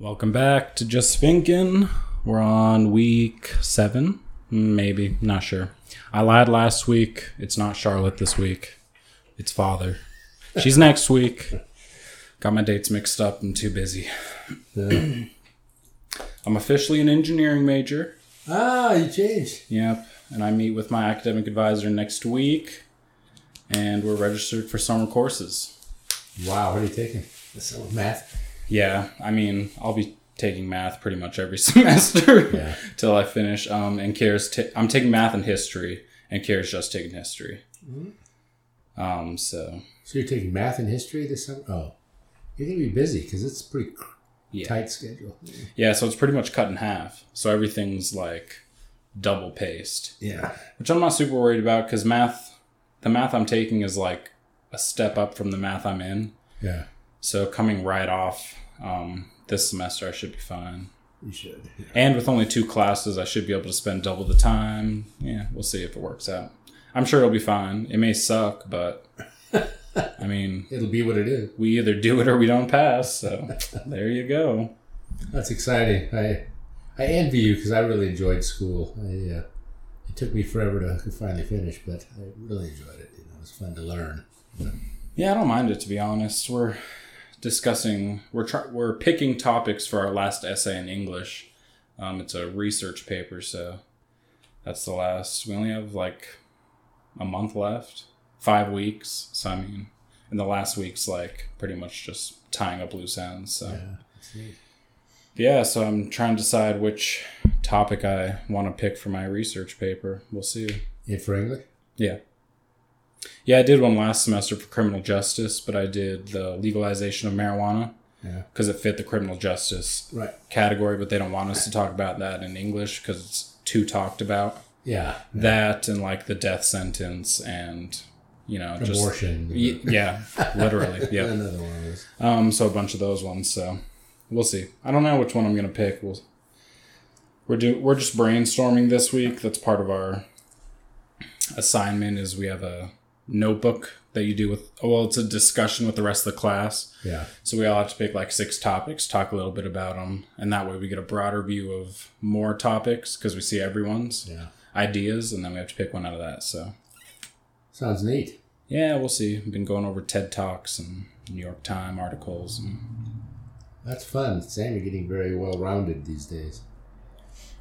Welcome back to Just Finkin. We're on week seven, maybe, not sure. I lied last week. It's not Charlotte this week. It's father. She's next week. Got my dates mixed up. I'm too busy. I'm officially an engineering major. Ah, you changed. Yep. And I meet with my academic advisor next week. And we're registered for summer courses. Wow, what are you taking? The summer math. Yeah, I mean, I'll be taking math pretty much every semester Yeah. till I finish. Um, and Kira's ta- I'm taking math and history, and Kira's just taking history. Um, so So you're taking math and history this summer? Oh, you're gonna be busy because it's pretty cr- Yeah. tight schedule. yeah, so it's pretty much cut in half. So everything's like double paced, Yeah. which I'm not super worried about because math, the math I'm taking is like a step up from the math I'm in. Yeah. So coming right off um, this semester, I should be fine. You should. And with only two classes, I should be able to spend double the time. Yeah, we'll see if it works out. I'm sure it'll be fine. It may suck, but I mean, It'll be what it is. we either do it or we don't pass. So there you go. That's exciting. I I envy you because I really enjoyed school. I uh, it took me forever to finally finish, but I really enjoyed it. You know, it was fun to learn. Yeah, I don't mind it to be honest. We're discussing, we're try, we're picking topics for our last essay in English. Um, it's a research paper, so that's the last. We only have like a month left, five weeks. So I mean, and the last week's like pretty much just tying up loose ends. So Yeah. Yeah, so I'm trying to decide which topic I want to pick for my research paper. We'll see. And for English? Yeah. Yeah, I did one last semester for criminal justice, but I did the legalization of marijuana Yeah. because it fit the criminal justice Right. category, but they don't want us to talk about that in English because it's too talked about. Yeah. That and like the death sentence and, you know, just. Abortion. Y- yeah, literally. Yeah. Another one of those. Um, so a bunch of those ones. So we'll see. I don't know which one I'm gonna pick. We'll, we're do we're just brainstorming this week. That's part of our assignment. Is we have a notebook that you do with. Well, it's a discussion with the rest of the class. Yeah. So we all have to pick like six topics, talk a little bit about them, and that way we get a broader view of more topics because we see everyone's Yeah. ideas, and then we have to pick one out of that. So Sounds neat. yeah, we'll see. We've been going over TED talks and New York Times articles and. That's fun. Sam, you're getting very well rounded these days.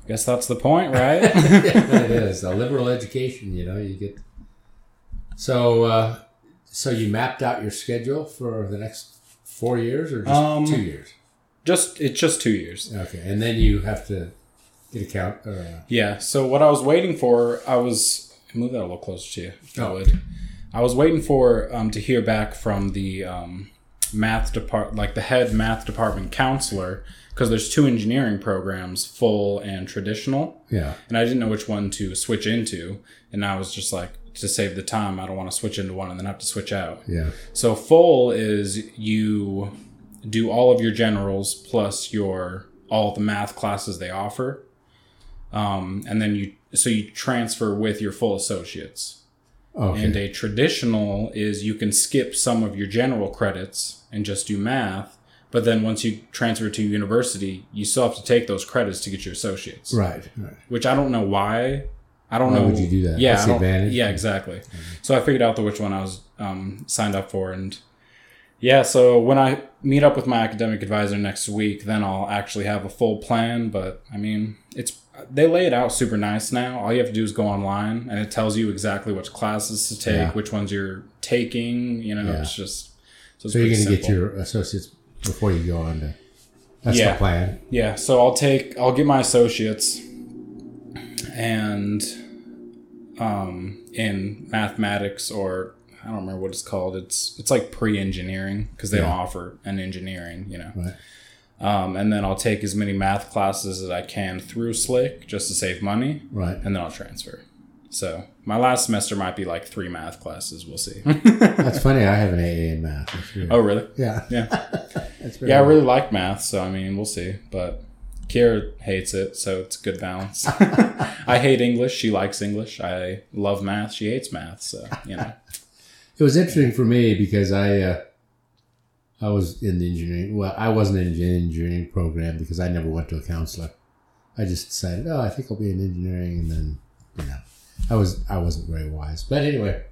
I guess that's the point, right? yeah, it is a liberal education. You know, you get. So, uh, so you mapped out your schedule for the next four years, or just Um, two years? just it's just two years. Okay, and then you have to get a count. Uh, Yeah. So what I was waiting for, I was move that a little closer to you. If Oh. would. I was waiting for um, to hear back from the um, math depart, like the head math department counselor, because there's two engineering programs, full and traditional, yeah, and I didn't know which one to switch into, and I was just like, to save the time, I don't want to switch into one and then have to switch out. yeah, So full is you do all of your generals plus your all the math classes they offer, um, and then you so you transfer with your full associates. okay, And a traditional is you can skip some of your general credits and just do math, but then once you transfer to university, you still have to take those credits to get your associates. right, right. Which I don't know why. I don't Why know. would you do that? Yeah, advantage? Yeah, exactly. So I figured out the which one I was um, signed up for, and yeah. So when I meet up with my academic advisor next week, then I'll actually have a full plan. But I mean, it's they lay it out super nice now. All you have to do is go online, and it tells you exactly which classes to take, Yeah. which ones you're taking. You know, Yeah. it's just so, it's So you're going to get your associates before you go on to. That's Yeah. the plan. Yeah, so I'll take I'll get my associates and um in mathematics or I don't remember what it's called. It's it's like pre-engineering because they don't offer an engineering, you know. Right. Um, and then I'll take as many math classes as I can through Slick just to save money, Right. and then I'll transfer. So my last semester might be like three math classes. We'll see. That's funny. I have an AA in math. Oh, really? yeah. Yeah. Yeah, I really like math, so I mean, we'll see. But Kira hates it, so it's a good balance. I hate English. She likes English. I love math. She hates math. So you know, It was interesting for me because I uh, I was in the engineering. Well, I wasn't in the engineering program because I never went to a counselor. I just decided, oh, I think I'll be in engineering, and then you know, I was I wasn't very wise. But anyway,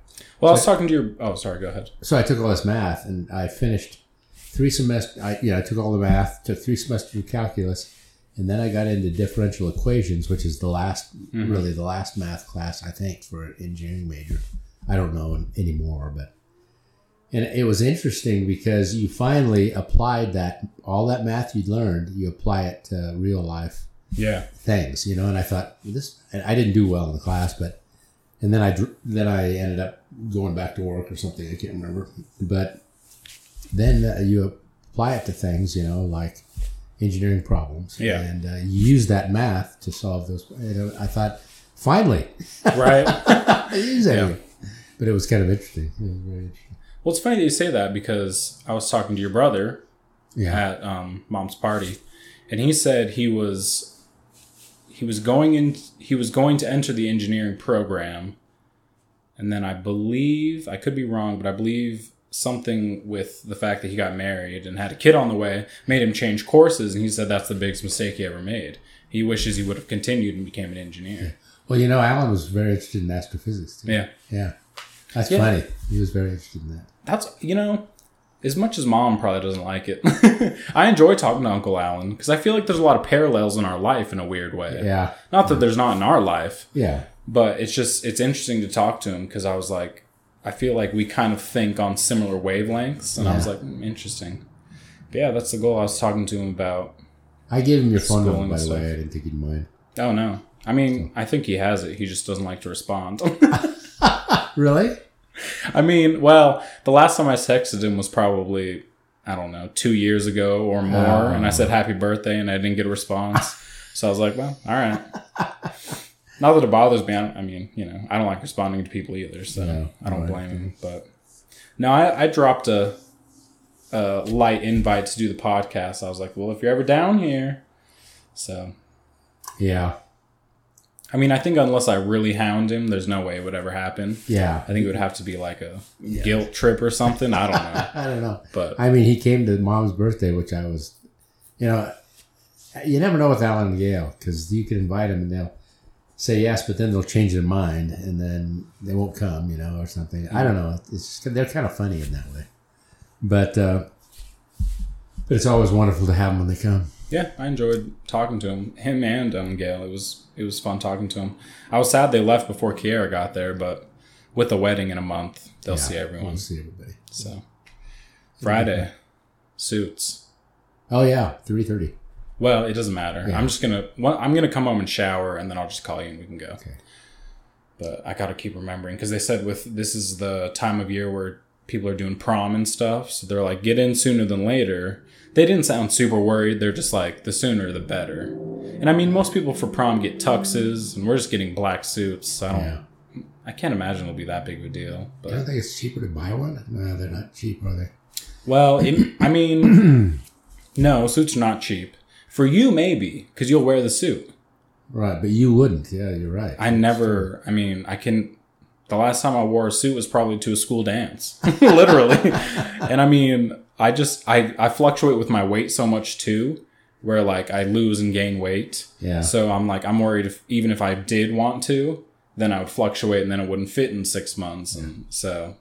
Well, I was talking to your. Oh, sorry. Go ahead. so I took all this math, and I finished three semesters. I yeah, I took all the math, took three semesters of calculus, and then I got into differential equations, which is the last, really the last math class I think for an engineering major. I don't know anymore, but and it was interesting because you finally applied that all that math you'd learned, you apply it to real life Yeah. things, you know. And I thought this, and I didn't do well in the class, but and then I then I ended up going back to work or something. I can't remember, but then uh, you apply it to things, you know, like engineering problems, Yeah. and uh, you use that math to solve those. You know, I thought finally, Right. I use Yeah. but it was kind of interesting. It was very interesting. well, it's funny that you say that because I was talking to your brother Yeah, at um, mom's party, and he said he was he was going in he was going to enter the engineering program, and then I believe I could be wrong, but I believe something with the fact that he got married and had a kid on the way made him change courses, and he said that's the biggest mistake he ever made. He wishes he would have continued and became an engineer. well, you know, Alan was very interested in astrophysics too. Yeah. yeah, that's Yeah. funny. He was very interested in that. That's you know, as much as mom probably doesn't like it, I enjoy talking to Uncle Alan because I feel like there's a lot of parallels in our life in a weird way. Yeah, Not that there's not in our life, yeah. but it's just it's interesting to talk to him because I was like, I feel like we kind of think on similar wavelengths, and I was like, hmm, interesting. But yeah, that's the goal. I was talking to him about. I gave him your phone number, by the way. I didn't think he'd mind. Oh no, I mean, I think he has it. He just doesn't like to respond. Really? I mean, well, the last time I texted him was probably I don't know two years ago or more, and I said happy birthday, and I didn't get a response. so I was like, well, all right. Not that it bothers me. I, I mean, you know, I don't like responding to people either, so No, I don't blame him. But no, I, I dropped a, a light invite to do the podcast. I was like, well, if you're ever down here, so Yeah, I mean, I think unless I really hound him, there's no way it would ever happen. yeah. I think it would have to be like a guilt trip or something. I don't know. I don't know. But I mean, he came to mom's birthday, which I was, you know, you never know with Alan and Gail because you can invite them and they'll say yes, but then they'll change their mind and then they won't come, you know, or something. I don't know. It's just, they're kind of funny in that way, but uh, but it's always wonderful to have them when they come. yeah, I enjoyed talking to him, him and um, Gail. It was it was fun talking to him. I was sad they left before Kiera got there, but with the wedding in a month, they'll Yeah, see everyone. We'll see everybody. So Friday suits. Oh yeah, three thirty. Well, it doesn't matter. Yeah. I'm just gonna well, I'm gonna come home and shower, and then I'll just call you and we can go. Okay. But I gotta keep remembering because they said with this is the time of year where people are doing prom and stuff, so they're like get in sooner than later. They didn't sound super worried. They're just like the sooner the better. And I mean, most people for prom get tuxes, and we're just getting black suits. So I don't. Yeah. I can't imagine it'll be that big of a deal. I don't think it's cheaper to buy one. No, they're not cheap, are they? well, it, I mean, no, suits are not cheap. For you, maybe because you'll wear the suit. Right, but you wouldn't. Yeah, you're right. I never. I mean, I can. The last time I wore a suit was probably to a school dance, literally. and I mean, I just I I fluctuate with my weight so much too, where like I lose and gain weight. Yeah. So I'm like I'm worried if even if I did want to, then I would fluctuate and then it wouldn't fit in six months. And so,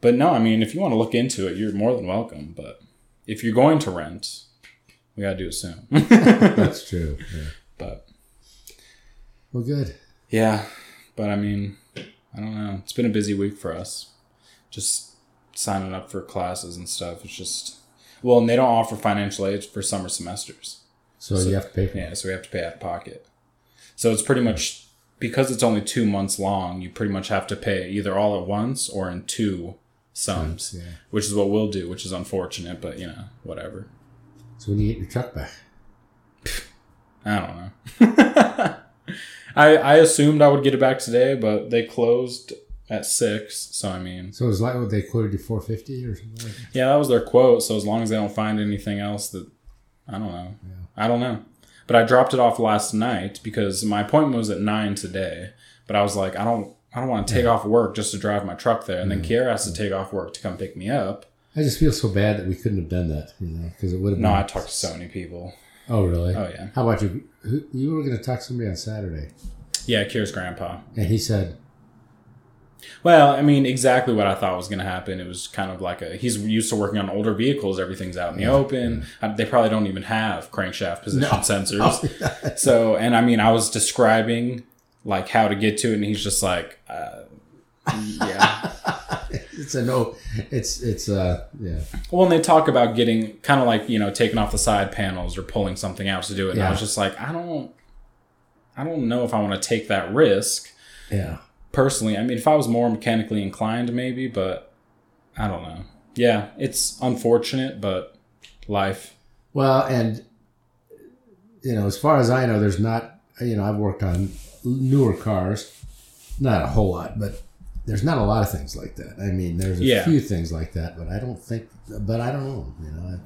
but no, I mean, if you want to look into it, you're more than welcome. But if you're going to rent, we gotta do it soon. That's true. Yeah. but Well, good. Yeah, but I mean, I don't know. It's been a busy week for us. Just signing up for classes and stuff. It's just well, and they don't offer financial aid for summer semesters. So, you have to pay for. Yeah, so we have to pay out of pocket. So it's pretty much because it's only two months long. You pretty much have to pay either all at once or in two sums, Yeah. which is what we'll do. Which is unfortunate, but you know, whatever. So when you get your truck back, I don't know. I I assumed I would get it back today, but they closed at six. So I mean, so it was like what they quoted you four fifty or something. Like that? yeah, that was their quote. So as long as they don't find anything else that I don't know, I don't know. But I dropped it off last night because my appointment was at nine today. But I was like, I don't, I don't want to take off work just to drive my truck there, and then Kiara has to take off work to come pick me up. I just feel so bad that we couldn't have done that, you know, because it would have No, been. I talked to so many people. Oh, really? Oh yeah, How about you? Who, you were going to talk to somebody on Saturday, yeah. Kira's grandpa. and he said, Well, I mean, exactly what I thought was going to happen. It was kind of like a he's used to working on older vehicles. Everything's out in the open. Uh, They probably don't even have crankshaft position No. sensors. So, and I mean, I was describing like how to get to it, and he's just like, uh, yeah. "It's a no. It's it's uh yeah well, and they talk about getting kind of like you know taking off the side panels or pulling something out to do it. And I was just like, I don't, I don't know if I want to take that risk. yeah." personally. I mean, if I was more mechanically inclined, maybe, but I don't know. Yeah, it's unfortunate, but life. Well, and you know, as far as I know, there's not. You know, I've worked on newer cars, not a whole lot, but there's not a lot of things like that. I mean, there's a Yeah. few things like that, but I don't think. But I don't know. You know, I,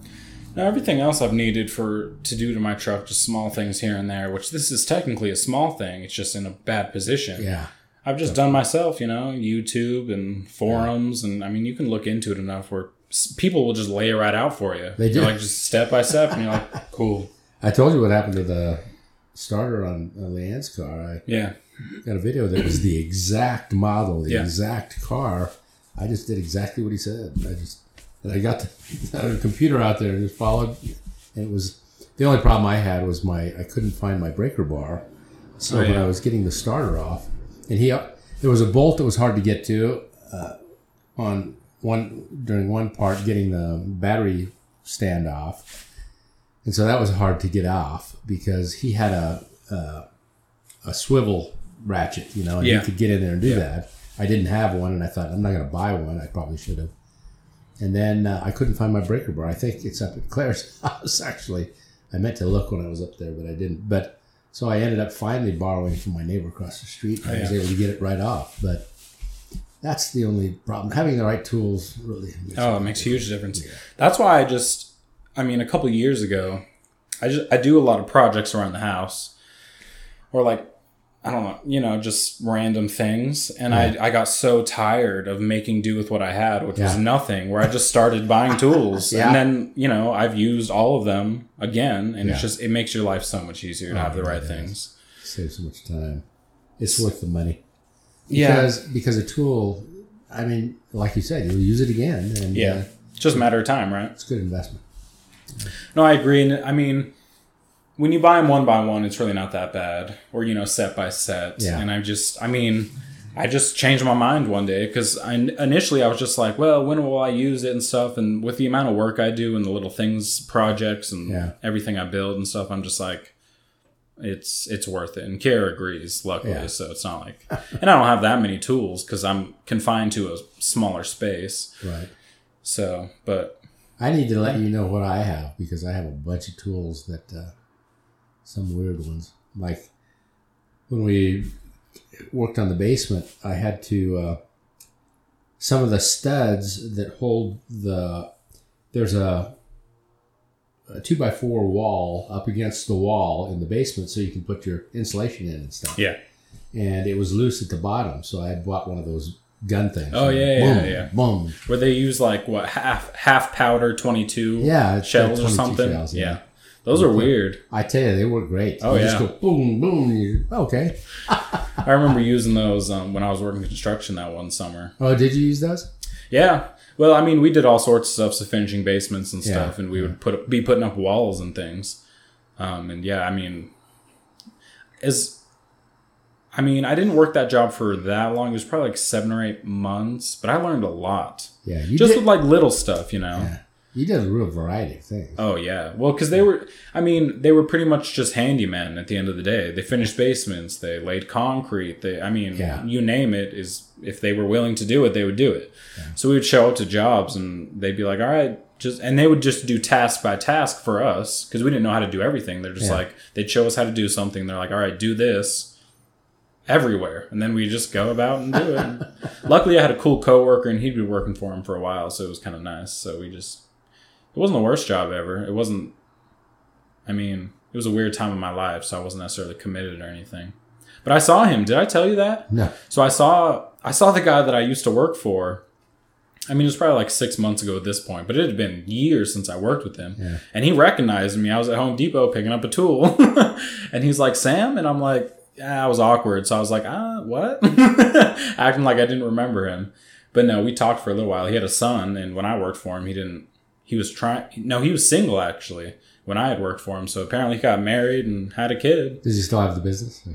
Now, everything else I've needed for to do to my truck, just small things here and there. Which this is technically a small thing. It's just in a bad position. yeah, I've just done myself, you know, YouTube and forums, and I mean, you can look into it enough where people will just lay it right out for you. They do. You're like just step by step, and you're like, cool. I told you what happened to the starter on, on Leanne's car. I Yeah, got a video that was the exact model, the Yeah. exact car. I just did exactly what he said. I just and I got the, computer out there and just followed. And it was the only problem I had was my I couldn't find my breaker bar. So Oh, when. I was getting the starter off, and he there was a bolt that was hard to get to uh, on one during one part getting the battery stand off, and so that was hard to get off because he had a a, a swivel ratchet, you know, and Yeah. he could get in there and do Yeah. that. I didn't have one, and I thought I'm not going to buy one. I probably should have. And then uh, I couldn't find my breaker bar. I think it's up at Claire's house. Actually, I meant to look when I was up there, but I didn't. But so I ended up finally borrowing from my neighbor across the street. I was yeah. able to get it right off. But that's the only problem. Having the right tools really. Makes Oh, it makes a huge difference. That's why I just, I mean, a couple years ago, I just I do a lot of projects around the house, or like, I don't know, you know, just random things, and I I got so tired of making do with what I had, which was nothing. Where I just started buying tools, Yeah. and then you know I've used all of them again, and it's just it makes your life so much easier to Oh, have the right things. Saves so much time. It's worth the money. Yeah, Because because a tool, I mean, like you said, you'll use it again, and yeah, uh, it's just a matter of time, right? it's a good investment. No, I agree. And I mean, when you buy them one by one, it's really not that bad, or you know, set by set. Yeah. And I just, I mean, I just changed my mind one day because I initially I was just like, well, when will I use it and stuff? And with the amount of work I do and the little things, projects, and Yeah. everything I build and stuff, I'm just like, it's it's worth it. And Kara agrees, luckily. Yeah. So it's not like, and I don't have that many tools because I'm confined to a smaller space. Right. So, but I need to let you know what I have because I have a bunch of tools that uh, some weird ones. Like when we worked on the basement, I had to uh, some of the studs that hold the there's a, a two by four wall up against the wall in the basement, so you can put your insulation in and stuff. yeah, And it was loose at the bottom, so I had bought one of those gun things. Oh, yeah, boom, yeah, yeah. boom. where they use like what half half powder 22 Yeah, shells or something shells, yeah. yeah. Those are weird I tell you, they work great. Oh, you just yeah. go boom, boom. You, okay. i remember using those um, when i was working construction that one summer Oh, did you use those? yeah well i mean we did all sorts of stuff so finishing basements and Yeah, stuff and we would put be putting up walls and things um, and yeah i mean as i mean i didn't work that job for that long it was probably like seven or eight months but i learned a lot Yeah, just did. with like little stuff you know yeah, you does a real variety of things. Oh yeah, well, because they were, I mean, they were pretty much just handymen at the end of the day. They finished basements, they laid concrete. They, I mean, Yeah. you name it. Is if they were willing to do it, they would do it. So we would show up to jobs, and they'd be like, "All right, just," and they would just do task by task for us because we didn't know how to do everything. They're just Yeah. like they'd show us how to do something. They're like, "All right, do this." Everywhere, and then we just go about and do it. Luckily, I had a cool coworker, and he'd been working for him for a while, so it was kind of nice. So we just it wasn't the worst job ever. It wasn't. I mean, it was a weird time in my life, so I wasn't necessarily committed or anything. But I saw him. Did I tell you that? No. So I saw I saw the guy that I used to work for. I mean, it was probably like six months ago at this point, but it had been years since I worked with him. Yeah. And he recognized me. I was at Home Depot picking up a tool. and he's like, Sam? And I'm like, yeah, I was awkward. So I was like, ah, what? Acting like I didn't remember him. But no, we talked for a little while. He had a son. And when I worked for him, he didn't, he was trying, no, he was single actually when I had worked for him. So apparently he got married and had a kid. Does he still have the business?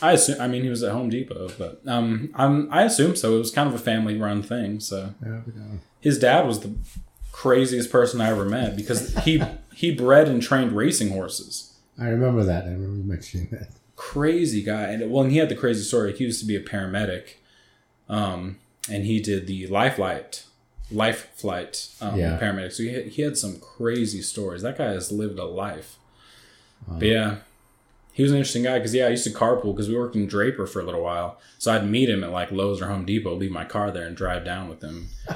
I assume. I mean, he was at Home Depot, but um, I'm, I assume so. It was kind of a family-run thing. So Yeah, his dad was the craziest person I ever met because he he bred and trained racing horses. I remember that. I remember you mentioning that. Crazy guy, and well, and he had the crazy story. He used to be a paramedic, um, and he did the life flight, life flight um, Yeah. paramedic. So he had, he had some crazy stories. That guy has lived a life. But yeah, he was an interesting guy because yeah, I used to carpool because we worked in Draper for a little while. So I'd meet him at like Lowe's or Home Depot, leave my car there, and drive down with him.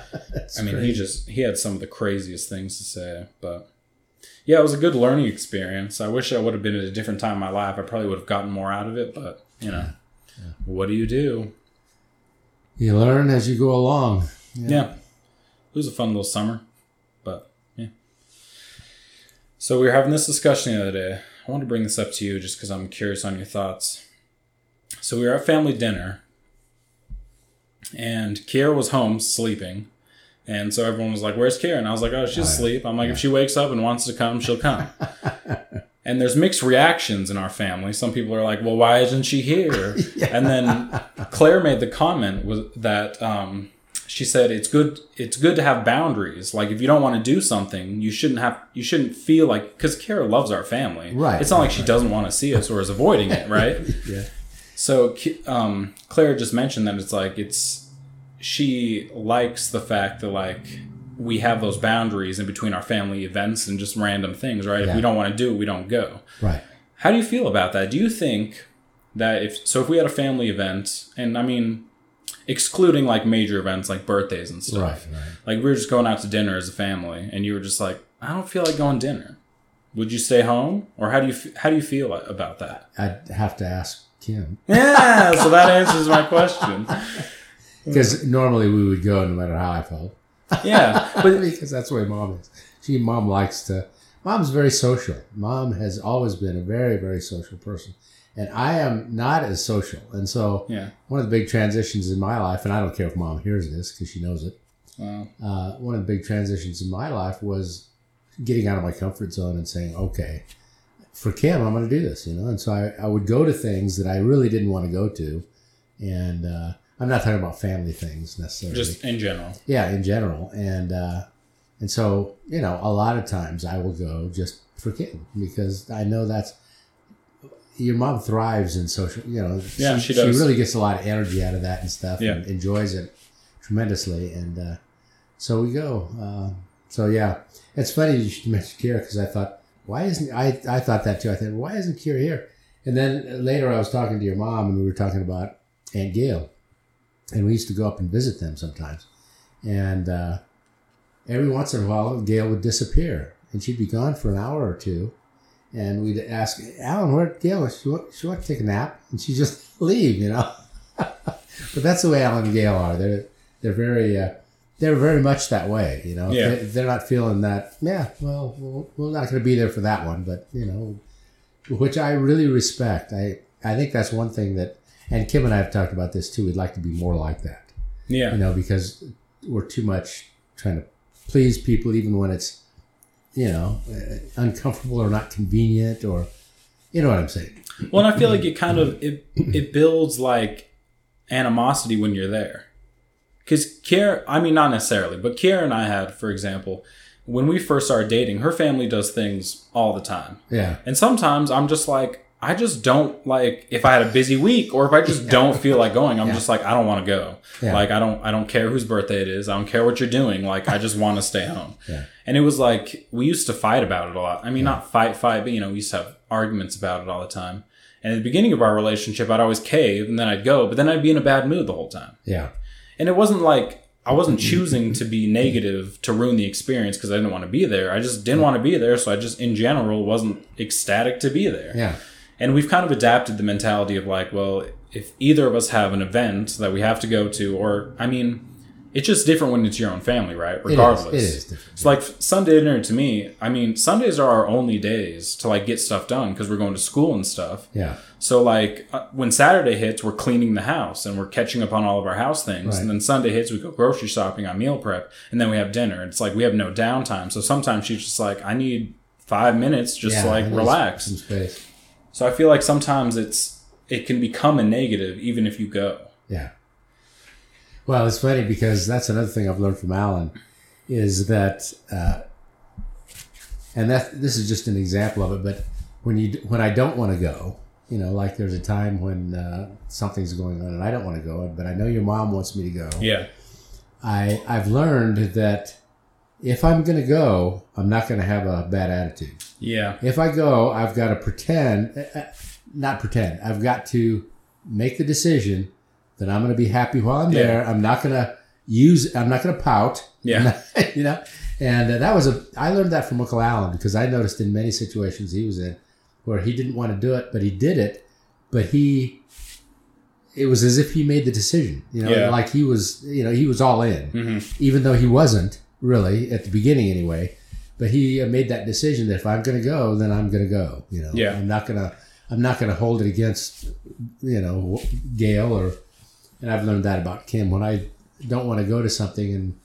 I mean, great. he just he had some of the craziest things to say, but yeah, it was a good learning experience. I wish I would have been at a different time in my life. I probably would have gotten more out of it, but you know, what do you do? you learn as you go along. Yeah. It was a fun little summer, but yeah. So we were having this discussion the other day. I want to bring this up to you just because I'm curious on your thoughts. So we were at family dinner, and Kiera was home sleeping. And so everyone was like, Where's Kiera? And I was like, Oh, she's asleep. I'm like, If she wakes up and wants to come, she'll come. and there's mixed reactions in our family. Some people are like, Well, why isn't she here? And then Claire made the comment was that um, she said it's good it's good to have boundaries. Like if you don't want to do something, you shouldn't have you shouldn't feel like because Kara loves our family. Right, It's not like right, she doesn't want to see us or is avoiding it, right? Yeah. So um, Claire just mentioned that it's like it's she likes the fact that like we have those boundaries in between our family events and just random things, right? If we don't want to do it, we don't go. Right. How do you feel about that? Do you think that if so, if we had a family event, and I mean, excluding like major events like birthdays and stuff, Right. Right. like we were just going out to dinner as a family, and you were just like, I don't feel like going dinner. Would you stay home, or how do you how do you feel about that? I'd have to ask Kim Yeah, so that answers my question. because normally we would go no matter how I felt. Yeah, but because that's the way mom is. She mom likes to. Mom's very social. Mom has always been a very very social person, and I am not as social. And so yeah, one of the big transitions in my life, and I don't care if mom hears this because she knows it. well, Uh, one of the big transitions in my life was getting out of my comfort zone and saying, okay, for Kim, I'm going to do this, you know. And so I, I would go to things that I really didn't want to go to, and uh, I'm not talking about family things necessarily just in general. yeah in general and uh and so you know a lot of times i will go just for Kim because i know that's your mom thrives in social you know Yeah, she does. really gets a lot of energy out of that and stuff Yeah. and enjoys it tremendously. And uh so we go uh, so yeah. It's funny you should mention kira because i thought why isn't i i thought that too. I thought why isn't kira here? And then later i was talking to your mom and we were talking about aunt gail. And we used to go up and visit them sometimes. And uh, every once in a while gail would disappear and she'd be gone for an hour or two and we'd ask alan where'd gail she want, she want to take a nap? And she'd just leave you know? But that's the way alan and gail are. They're they're very uh, they're very much that way you know? Yeah. they, they're not feeling that yeah well we'll- we're not going to be there for that one but you know which i really respect. I i think that's one thing that and kim and i have talked about this too we'd like to be more like that. Yeah, you know, because we're too much trying to please people, even when it's, you know, uncomfortable or not convenient, or, you know what I'm saying? Well, and I feel like it kind of it it builds like animosity when you're there, because Kiera. I mean, not necessarily, but Kiera and I had, for example, when we first started dating, her family does things all the time, Yeah, and sometimes I'm just like. I just don't like if I had a busy week or if I just don't feel like going. I'm Yeah. just like I don't want to go. Yeah. Like I don't I don't care whose birthday it is. I don't care what you're doing. Like I just want to stay home. Yeah. And it was like we used to fight about it a lot. I mean, not fight, fight, but you know, we used to have arguments about it all the time. And at the beginning of our relationship, I'd always cave and then I'd go, but then I'd be in a bad mood the whole time. yeah, And it wasn't like I wasn't mm-hmm. choosing to be negative to ruin the experience because I didn't want to be there. I just didn't want to be there. So I just, in general, wasn't ecstatic to be there. yeah, And we've kind of adapted the mentality of like, well, if either of us have an event that we have to go to, or I mean, it's just different when it's your own family, right? It is. Regardless. It is different. So like Sunday dinner to me, I mean, Sundays are our only days to like get stuff done because we're going to school and stuff. Yeah. So like uh, when Saturday hits, we're cleaning the house and we're catching up on all of our house things. Right. And then Sunday hits, we go grocery shopping on meal prep, and then we have dinner. It's like we have no downtime. So sometimes she's just like, I need five minutes just Yeah, to like relax. Some space. So I feel like sometimes it's it can become a negative even if you go. Yeah. Well, it's funny because that's another thing I've learned from Alan is that, uh, and that this is just an example of it. But when you when I don't want to go, you know, like there's a time when uh, something's going on and I don't want to go, but I know your mom wants me to go. Yeah. I I've learned that if I'm going to go, I'm not going to have a bad attitude. Yeah. If I go, I've got to pretend, uh, uh, not pretend. I've got to make the decision that I'm going to be happy while I'm Yeah. there. I'm not going to use. I'm not going to pout. Yeah. you know. And uh, that was a. I learned that from Uncle Allen because I noticed in many situations he was in where he didn't want to do it, but he did it. But he, it was as if he made the decision. You know, Yeah. like he was. You know, he was all in hmm even though he wasn't really at the beginning anyway. But he uh, made that decision that if I'm going to go, then I'm going to go. You know, Yeah. I'm not going to. I'm not going to hold it against, you know, Gail or. And I've learned that about Kim. When I don't want to go to something and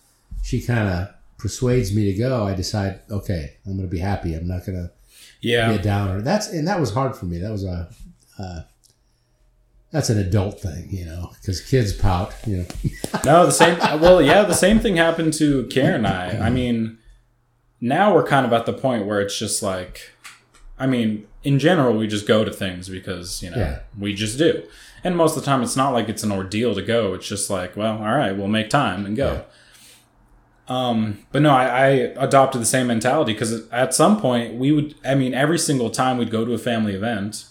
she kind of persuades me to go, I decide, okay, I'm going to be happy. I'm not going to Yeah. be a downer. That's and that was hard for me. That was a. Uh, that's an adult thing, you know, because kids pout, you know. No, the same. Well, yeah, the same thing happened to Karen and I. I mean, now we're kind of at the point where it's just like, I mean, in general, we just go to things because you know Yeah. we just do, and most of the time, it's not like it's an ordeal to go. It's just like, well, all right, we'll make time and go. Um, but no, I, I adopted the same mentality because at some point we would. I mean, every single time we'd go to a family event.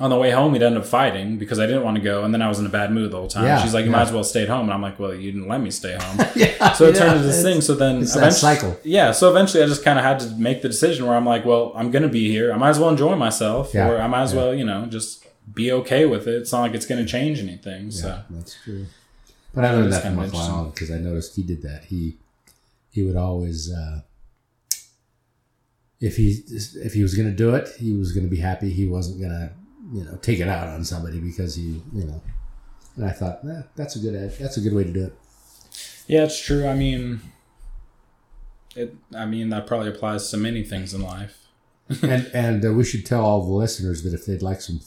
On the way home, we'd end up fighting because I didn't want to go, and then I was in a bad mood the whole time. Yeah, She's like, "You yeah. might as well stay at home," and I'm like, "Well, you didn't let me stay home." yeah. So it turned into this thing. So then, it's that cycle. Yeah. So eventually, I just kind of had to make the decision where I'm like, "Well, I'm gonna be here. I might as well enjoy myself, Yeah, or I might as yeah. well, you know, just be okay with it. It's not like it's gonna change anything." So Yeah, that's true. But I learned that from kinda Uncle interesting. Allen because I noticed he did that. He he would always, uh, if he if he was going to do it, he was going to be happy. He wasn't going to you know take it out on somebody because he you know. And I thought eh, that's a good that's a good way to do it. yeah, it's true. I mean, it. I mean, that probably applies to many things in life. and and uh, we should tell all the listeners that if they'd like some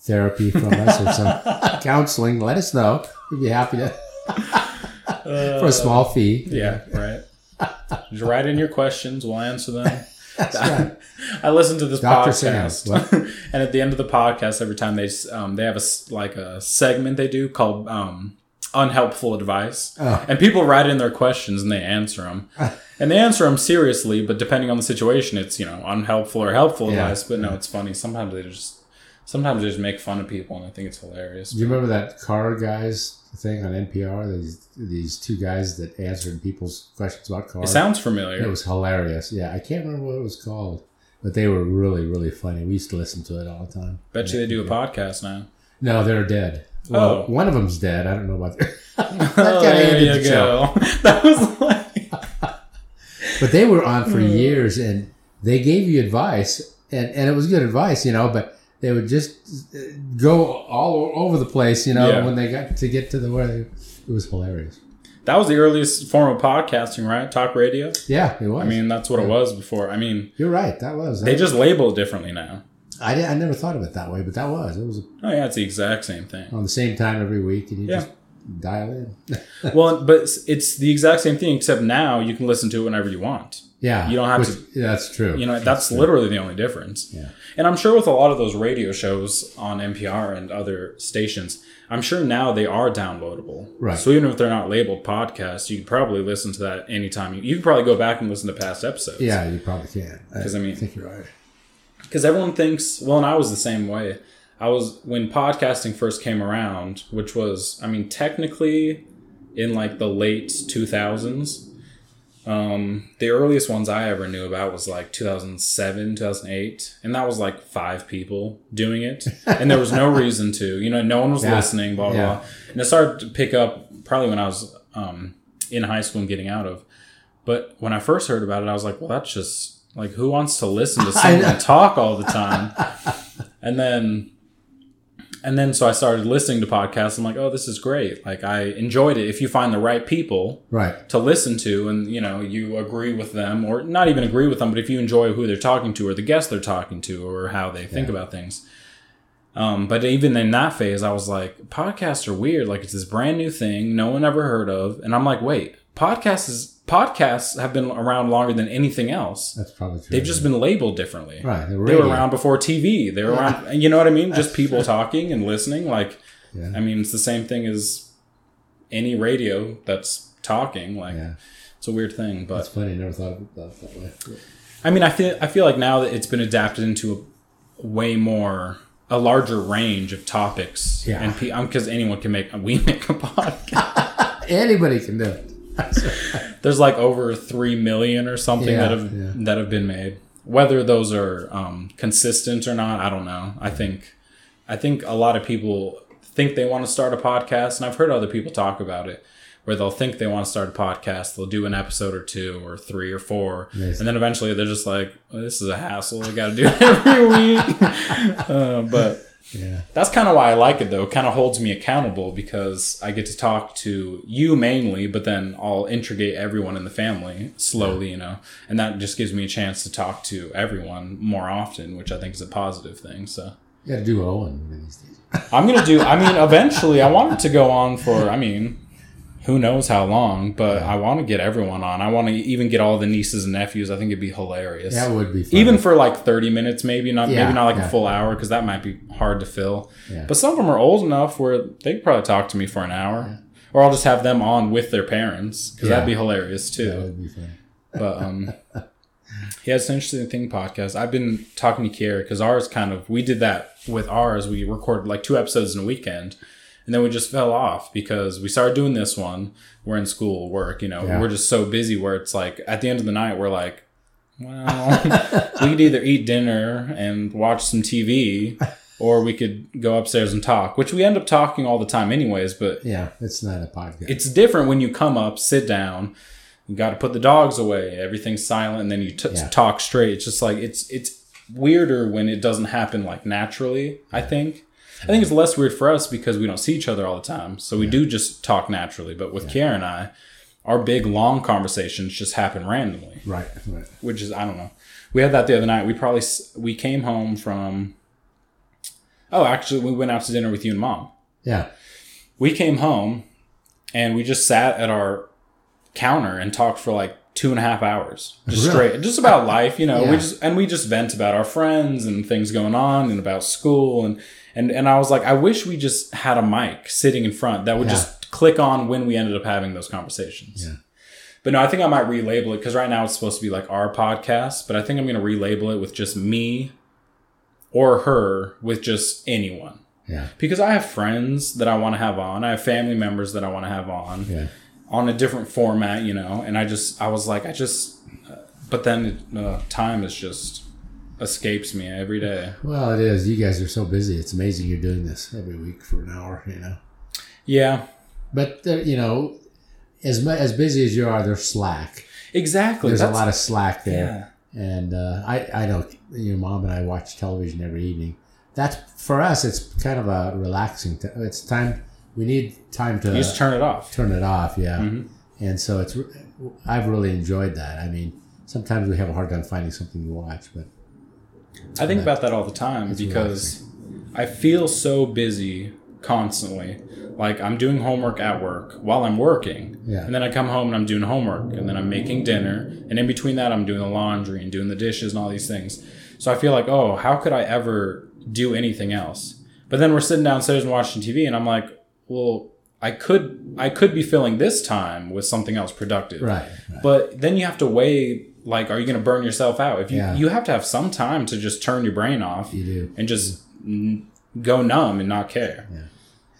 therapy from us or some counseling, let us know. We'd be happy to for a small fee. Yeah. Right. just write in your questions. We'll answer them. Right. I listen to this Dr. podcast, and at the end of the podcast, every time they um, they have a like a segment they do called um, unhelpful advice, Oh. and people write in their questions and they answer them, and they answer them seriously, but depending on the situation, it's you know unhelpful or helpful Yeah. advice. But no, it's funny. Sometimes they just sometimes they just make fun of people, and I think it's hilarious. Do you remember that car guys thing on NPR? These these two guys that answered people's questions about cars. It sounds it was hilarious. Yeah, I can't remember what it was called, but they were really really funny. We used to listen to it all the time. Bet you they do a podcast now. No, they're dead. Well, Oh. one of them's dead. I don't know about that. that Oh, there you the show. go. that was like But they were on for years, and they gave you advice, and and it was good advice, you know. But they would just uh, go all over the place, you know. Yeah. When they got to get to the where they, it was hilarious. that was the earliest form of podcasting, right? Talk radio. Yeah, it was. I mean, that's what it was before. I mean, you're right. That was. they just label it differently now. I, di- I never thought of it that way, but that was. It was A, Oh yeah, it's the exact same thing. on the same time every week, and you Yeah. just dial in. well, but it's the exact same thing, except now you can listen to it whenever you want. Yeah, You don't have which- yeah, that's true. You know, that's literally the only difference. Yeah. And I'm sure with a lot of those radio shows on NPR and other stations, I'm sure now they are downloadable. Right. So even if they're not labeled podcasts, you could probably listen to that anytime. You, you could probably go back and listen to past episodes. yeah, you probably can. Because I mean- I think you're right. because everyone thinks well and i was the same way i was when podcasting first came around which was i mean technically in like the late 2000s um, the earliest ones i ever knew about was like 2007 2008 and that was like five people doing it and there was no reason to you know no one was Yeah. listening blah blah Yeah. blah and it started to pick up probably when i was um, in high school and getting out of. But when I first heard about it, I was like, well, that's just like who wants to listen to someone talk all the time? and then and then so I started listening to podcasts. I'm like, oh, this is great. Like I enjoyed it. If you find the right people Right. to listen to, and you know you agree with them, or not even agree with them, but if you enjoy who they're talking to, or the guest they're talking to, or how they think Yeah. about things. Um, but even in that phase, I was like, podcasts are weird. Like it's this brand new thing no one ever heard of, and I'm like, wait, podcasts is podcasts have been around longer than anything else. That's probably true. They've just been labeled differently. right. The They were around before TV. They were around, you know what I mean? Just people talking and listening. Like, Yeah. I mean, it's the same thing as any radio that's talking. Like, Yeah. it's a weird thing, but funny. I never thought of it that, that way. I mean, I feel I feel like now that it's been adapted into a way more a larger range of topics. Yeah. and because um, anyone can make we make a podcast. Anybody can do it. There's like over three million or something Yeah, that have yeah. that have been made. Whether those are um, consistent or not, I don't know. I think I think a lot of people think they want to start a podcast, and I've heard other people talk about it, where they'll think they want to start a podcast, they'll do an episode or two or three or four, Yes. and then eventually they're just like, well, "This is a hassle. I got to do it every week." uh, but Yeah. that's kind of why I like it though. It kind of holds me accountable because I get to talk to you mainly, but then I'll integrate everyone in the family slowly, you know, and that just gives me a chance to talk to everyone more often, which I think is a positive thing. So You got to do Owen these days. I'm gonna do. I mean, eventually, I want it to go on for. I mean, who knows how long? But I want to get everyone on. I want to even get all the nieces and nephews. I think it'd be hilarious. That would be fun. even for like 30 minutes maybe not Yeah, maybe not like yeah. a full hour because that might be hard to fill Yeah. but some of them are old enough where they could probably talk to me for an hour or i'll just have them on with their parents because that'd be hilarious too that would be fun. but um yeah it's an interesting thing podcast i've been talking to kiera because ours kind of we did that with ours we recorded like two episodes in a weekend and then we just fell off because we started doing this one we're in school work you know Yeah. we're just so busy where it's like at the end of the night we're like well we could either eat dinner and watch some tv or we could go upstairs and talk which we end up talking all the time anyways but Yeah, it's not a podcast. it's different when you come up, sit down, you got to put the dogs away, everything's silent, and then you t- Yeah. talk straight. It's just like it's it's weirder when it doesn't happen like naturally. I think. I think it's less weird for us because we don't see each other all the time, so we do just talk naturally. But with Kiara and I, our big long conversations just happen randomly, right, right. which is I don't know. We had that the other night. We probably we came home from. Oh, actually, we went out to dinner with you and mom Yeah, we came home and we just sat at our counter and talked for like two and a half hours just Really? straight just about life you know we just and we just vent about our friends and things going on and about school and and and i was like i wish we just had a mic sitting in front that would Yeah. just click on when we ended up having those conversations Yeah. but no i think i might relabel it because right now it's supposed to be like our podcast but i think i'm going to relabel it with just me or her with just anyone yeah, because I have friends that I want to have on. I have family members that I want to have on yeah. on a different format, you know. And I just, I was like, I just, uh, but then uh, time is just escapes me every day. Well, it is. You guys are so busy. It's amazing you're doing this every week for an hour. You know, Yeah, but uh, you know, as as busy as you are, there's slack. exactly. There's a lot of slack there. And uh, I, I know your mom and I watch television every evening. That's for us. It's kind of a relaxing. T- it's time. We need time to You just turn it off. turn it off. Yeah. Mhm. And so it's. I've really enjoyed that. I mean, sometimes we have a hard time finding something to watch, but I think about that all the time It's because I feel so busy constantly. Like I'm doing homework at work while I'm working. Yeah. And then I come home and I'm doing homework and then I'm making dinner. And in between that, I'm doing the laundry and doing the dishes and all these things. So I feel like, oh, how could I ever do anything else? But then we're sitting downstairs and watching TV and I'm like, well, I could I could be filling this time with something else productive. right. right. But then you have to weigh like, are you going to burn yourself out? If you Yeah. you have to have some time to just turn your brain off You do. and just n- go numb and not care. Yeah.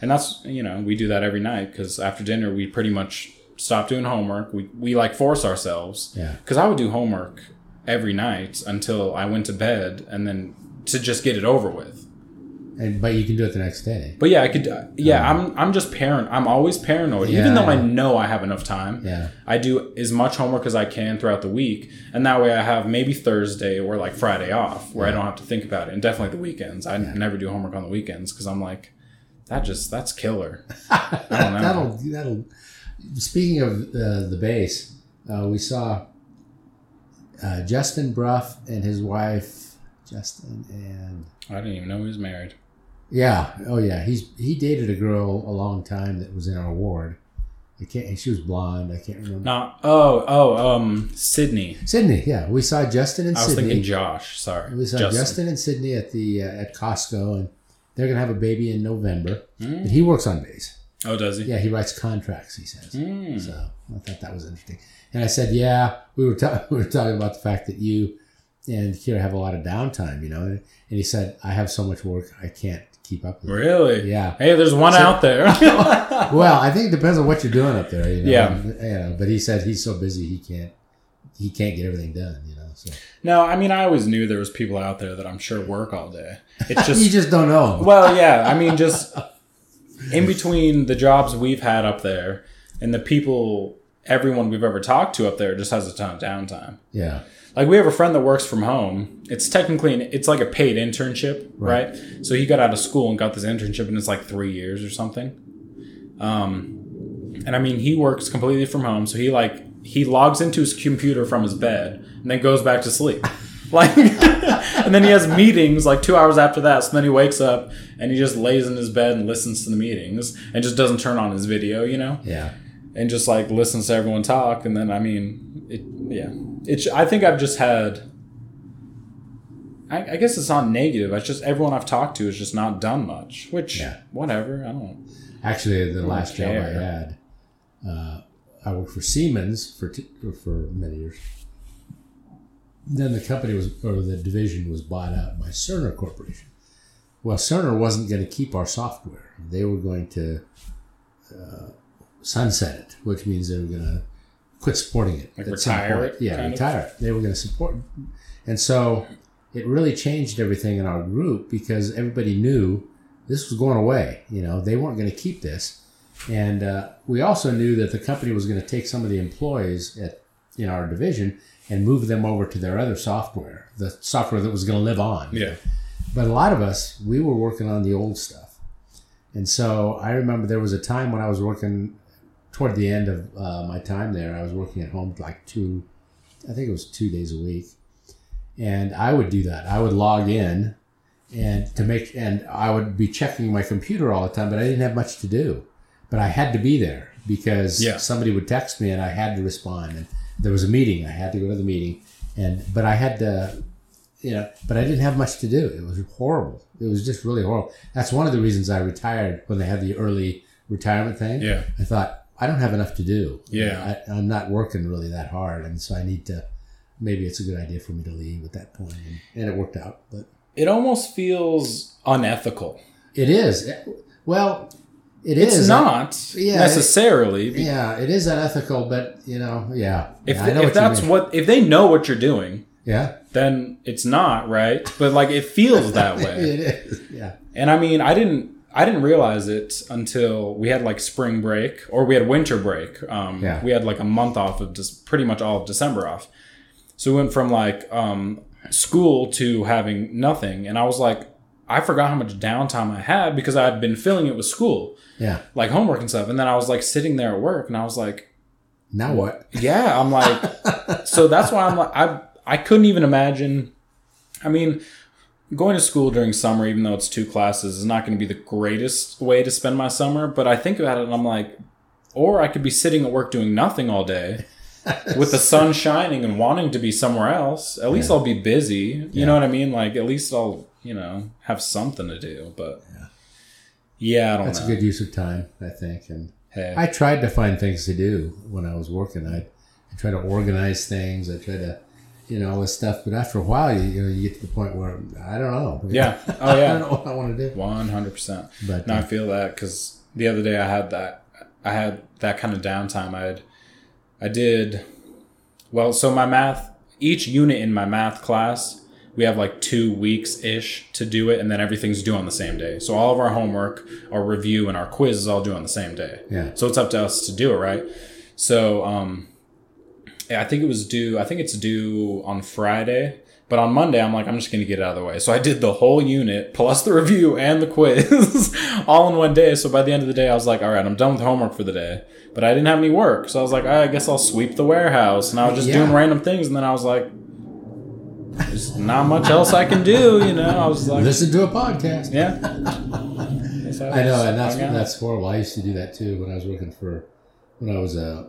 And that's you know we do that every night because after dinner we pretty much stop doing homework. We we like force ourselves Yeah. because I would do homework every night until I went to bed and then to just get it over with. And but you can do it the next day. But yeah, I could. uh, Yeah, I'm. I'm just parent. I'm always paranoid, even Yeah, though I know I have enough time. Yeah, I do as much homework as I can throughout the week, and that way I have maybe Thursday or like Friday off, where I don't have to think about it, and definitely the weekends. I never do homework on the weekends because I'm like, that just that's killer. I don't know. that'll that'll. Speaking of uh, the base, uh, we saw uh, Justin Bruff and his wife Justin and I didn't even know he was married. Yeah, oh yeah, he's he dated a girl a long time that was in our ward. I can't. She was blonde. I can't remember. Not. Oh. Oh. Um. Sydney. Sydney, yeah, we saw Justin and Sydney. I was Sydney. thinking Josh. Sorry. We saw Justin. and Sydney at the uh, at Costco, and they're gonna have a baby in November. Mm. And he works on base. Oh, does he? Yeah, he writes contracts. He says. Mm. So I thought that was interesting. And I said, yeah, we were ta- we were talking about the fact that you and Kira have a lot of downtime, you know. And, and he said, I have so much work, I can't keep up with it. Really? Yeah. Hey, there's one So- out there. Well, I think it depends on what you're doing up there, you know. Yeah. You know, but he said he's so busy he can't he can't get everything done, you know. So no, I mean, I always knew there was people out there that I'm sure work all day. It's just you just don't know. Well, yeah. I mean, just in between the jobs we've had up there and the people, everyone we've ever talked to up there just has a ton of downtime. Yeah. Like we have a friend that works from home. It's technically an, it's like a paid internship, right. So he got out of school and got this internship, and it's like three years or something. Um, and I mean, he works completely from home, so he like he logs into his computer from his bed and then goes back to sleep. Like, and then he has meetings like two hours after that. So then he wakes up and he just lays in his bed and listens to the meetings and just doesn't turn on his video, you know Yeah. and just like listens to everyone talk and then i mean it yeah it's i think i've just had I, I guess it's not negative it's just everyone i've talked to has just not done much which Yeah. whatever i don't Actually, the last job I had, uh, I worked for Siemens for t- for many years. Then the company was, or the division was bought out by Cerner Corporation. Well, Cerner wasn't going to keep our software. They were going to uh, sunset it, which means they were going to quit supporting it. Like retire it, Yeah, kind of? retire it. They were going to support, and so it really changed everything in our group because everybody knew this was going away. You know, they weren't going to keep this, and uh, we also knew that the company was going to take some of the employees at in our division and move them over to their other software, the software that was going to live on. yeah But a lot of us, we were working on the old stuff, and so I remember there was a time when I was working toward the end of uh, my time there. I was working at home like two, I think it was two days a week, and I would do that. I would log in and to make and I would be checking my computer all the time, but I didn't have much to do. But I had to be there because Yeah. somebody would text me and I had to respond. And there was a meeting, I had to go to the meeting, and but I had to, you know, but I didn't have much to do. It was horrible. It was just really horrible. That's one of the reasons I retired when they had the early retirement thing. yeah I thought I don't have enough to do. Yeah. I, I'm not working really that hard, and so I need to. Maybe it's a good idea for me to leave at that point, and, and it worked out. But it almost feels unethical it is well, it it's is. not yeah, necessarily be- Yeah, it is unethical, but you know, yeah. if, Yeah, I know if what that's what if they know what you're doing yeah, then it's not right but like it feels that way it is. Yeah, And I mean, I didn't I didn't realize it until we had like spring break or we had winter break. Um, Yeah. We had like a month off of just pretty much all of December off. So we went from like um, school to having nothing, and I was like, I forgot how much downtime I had because I had been filling it with school, yeah. like homework and stuff. And then I was like sitting there at work, and I was like, Now what? yeah, I'm like, so that's why I'm like, I I couldn't even imagine. I mean, going to school during summer, even though it's two classes, is not going to be the greatest way to spend my summer. But I think about it, and I'm like, or I could be sitting at work doing nothing all day. with the sun shining and wanting to be somewhere else, at least I'll be busy. You know what I mean? Like at least I'll, you know, have something to do. But yeah, I don't That's know. a good use of time, I think. And Hey. I tried to find things to do when I was working. I, I try to organize things. I try to, you know, this stuff. But after a while, you, you know, you get to the point where I don't know. Yeah. Oh, yeah. I don't know what I want to do. One hundred percent. But No, I uh, feel that because the other day I had that I had that kind of downtime. I had I did well. So my math each unit in my math class we have like two weeks ish to do it, and then everything's due on the same day. So all of our homework, our review, and our quiz is all due on the same day. Yeah. So it's up to us to do it, right? So um, I think it was due. I think it's due on Friday. But on Monday, I'm like, I'm just going to get it out of the way. So I did the whole unit plus the review and the quiz all in one day. So by the end of the day, I was like, all right, I'm done with homework for the day. But I didn't have any work. So I was like, I guess I'll sweep the warehouse. And I was just Yeah. doing random things. And then I was like, there's not much else I can do. You know, I was like, Listen to a podcast. yeah. I know, and that's that's horrible. I used to do that too when I was working for when I was a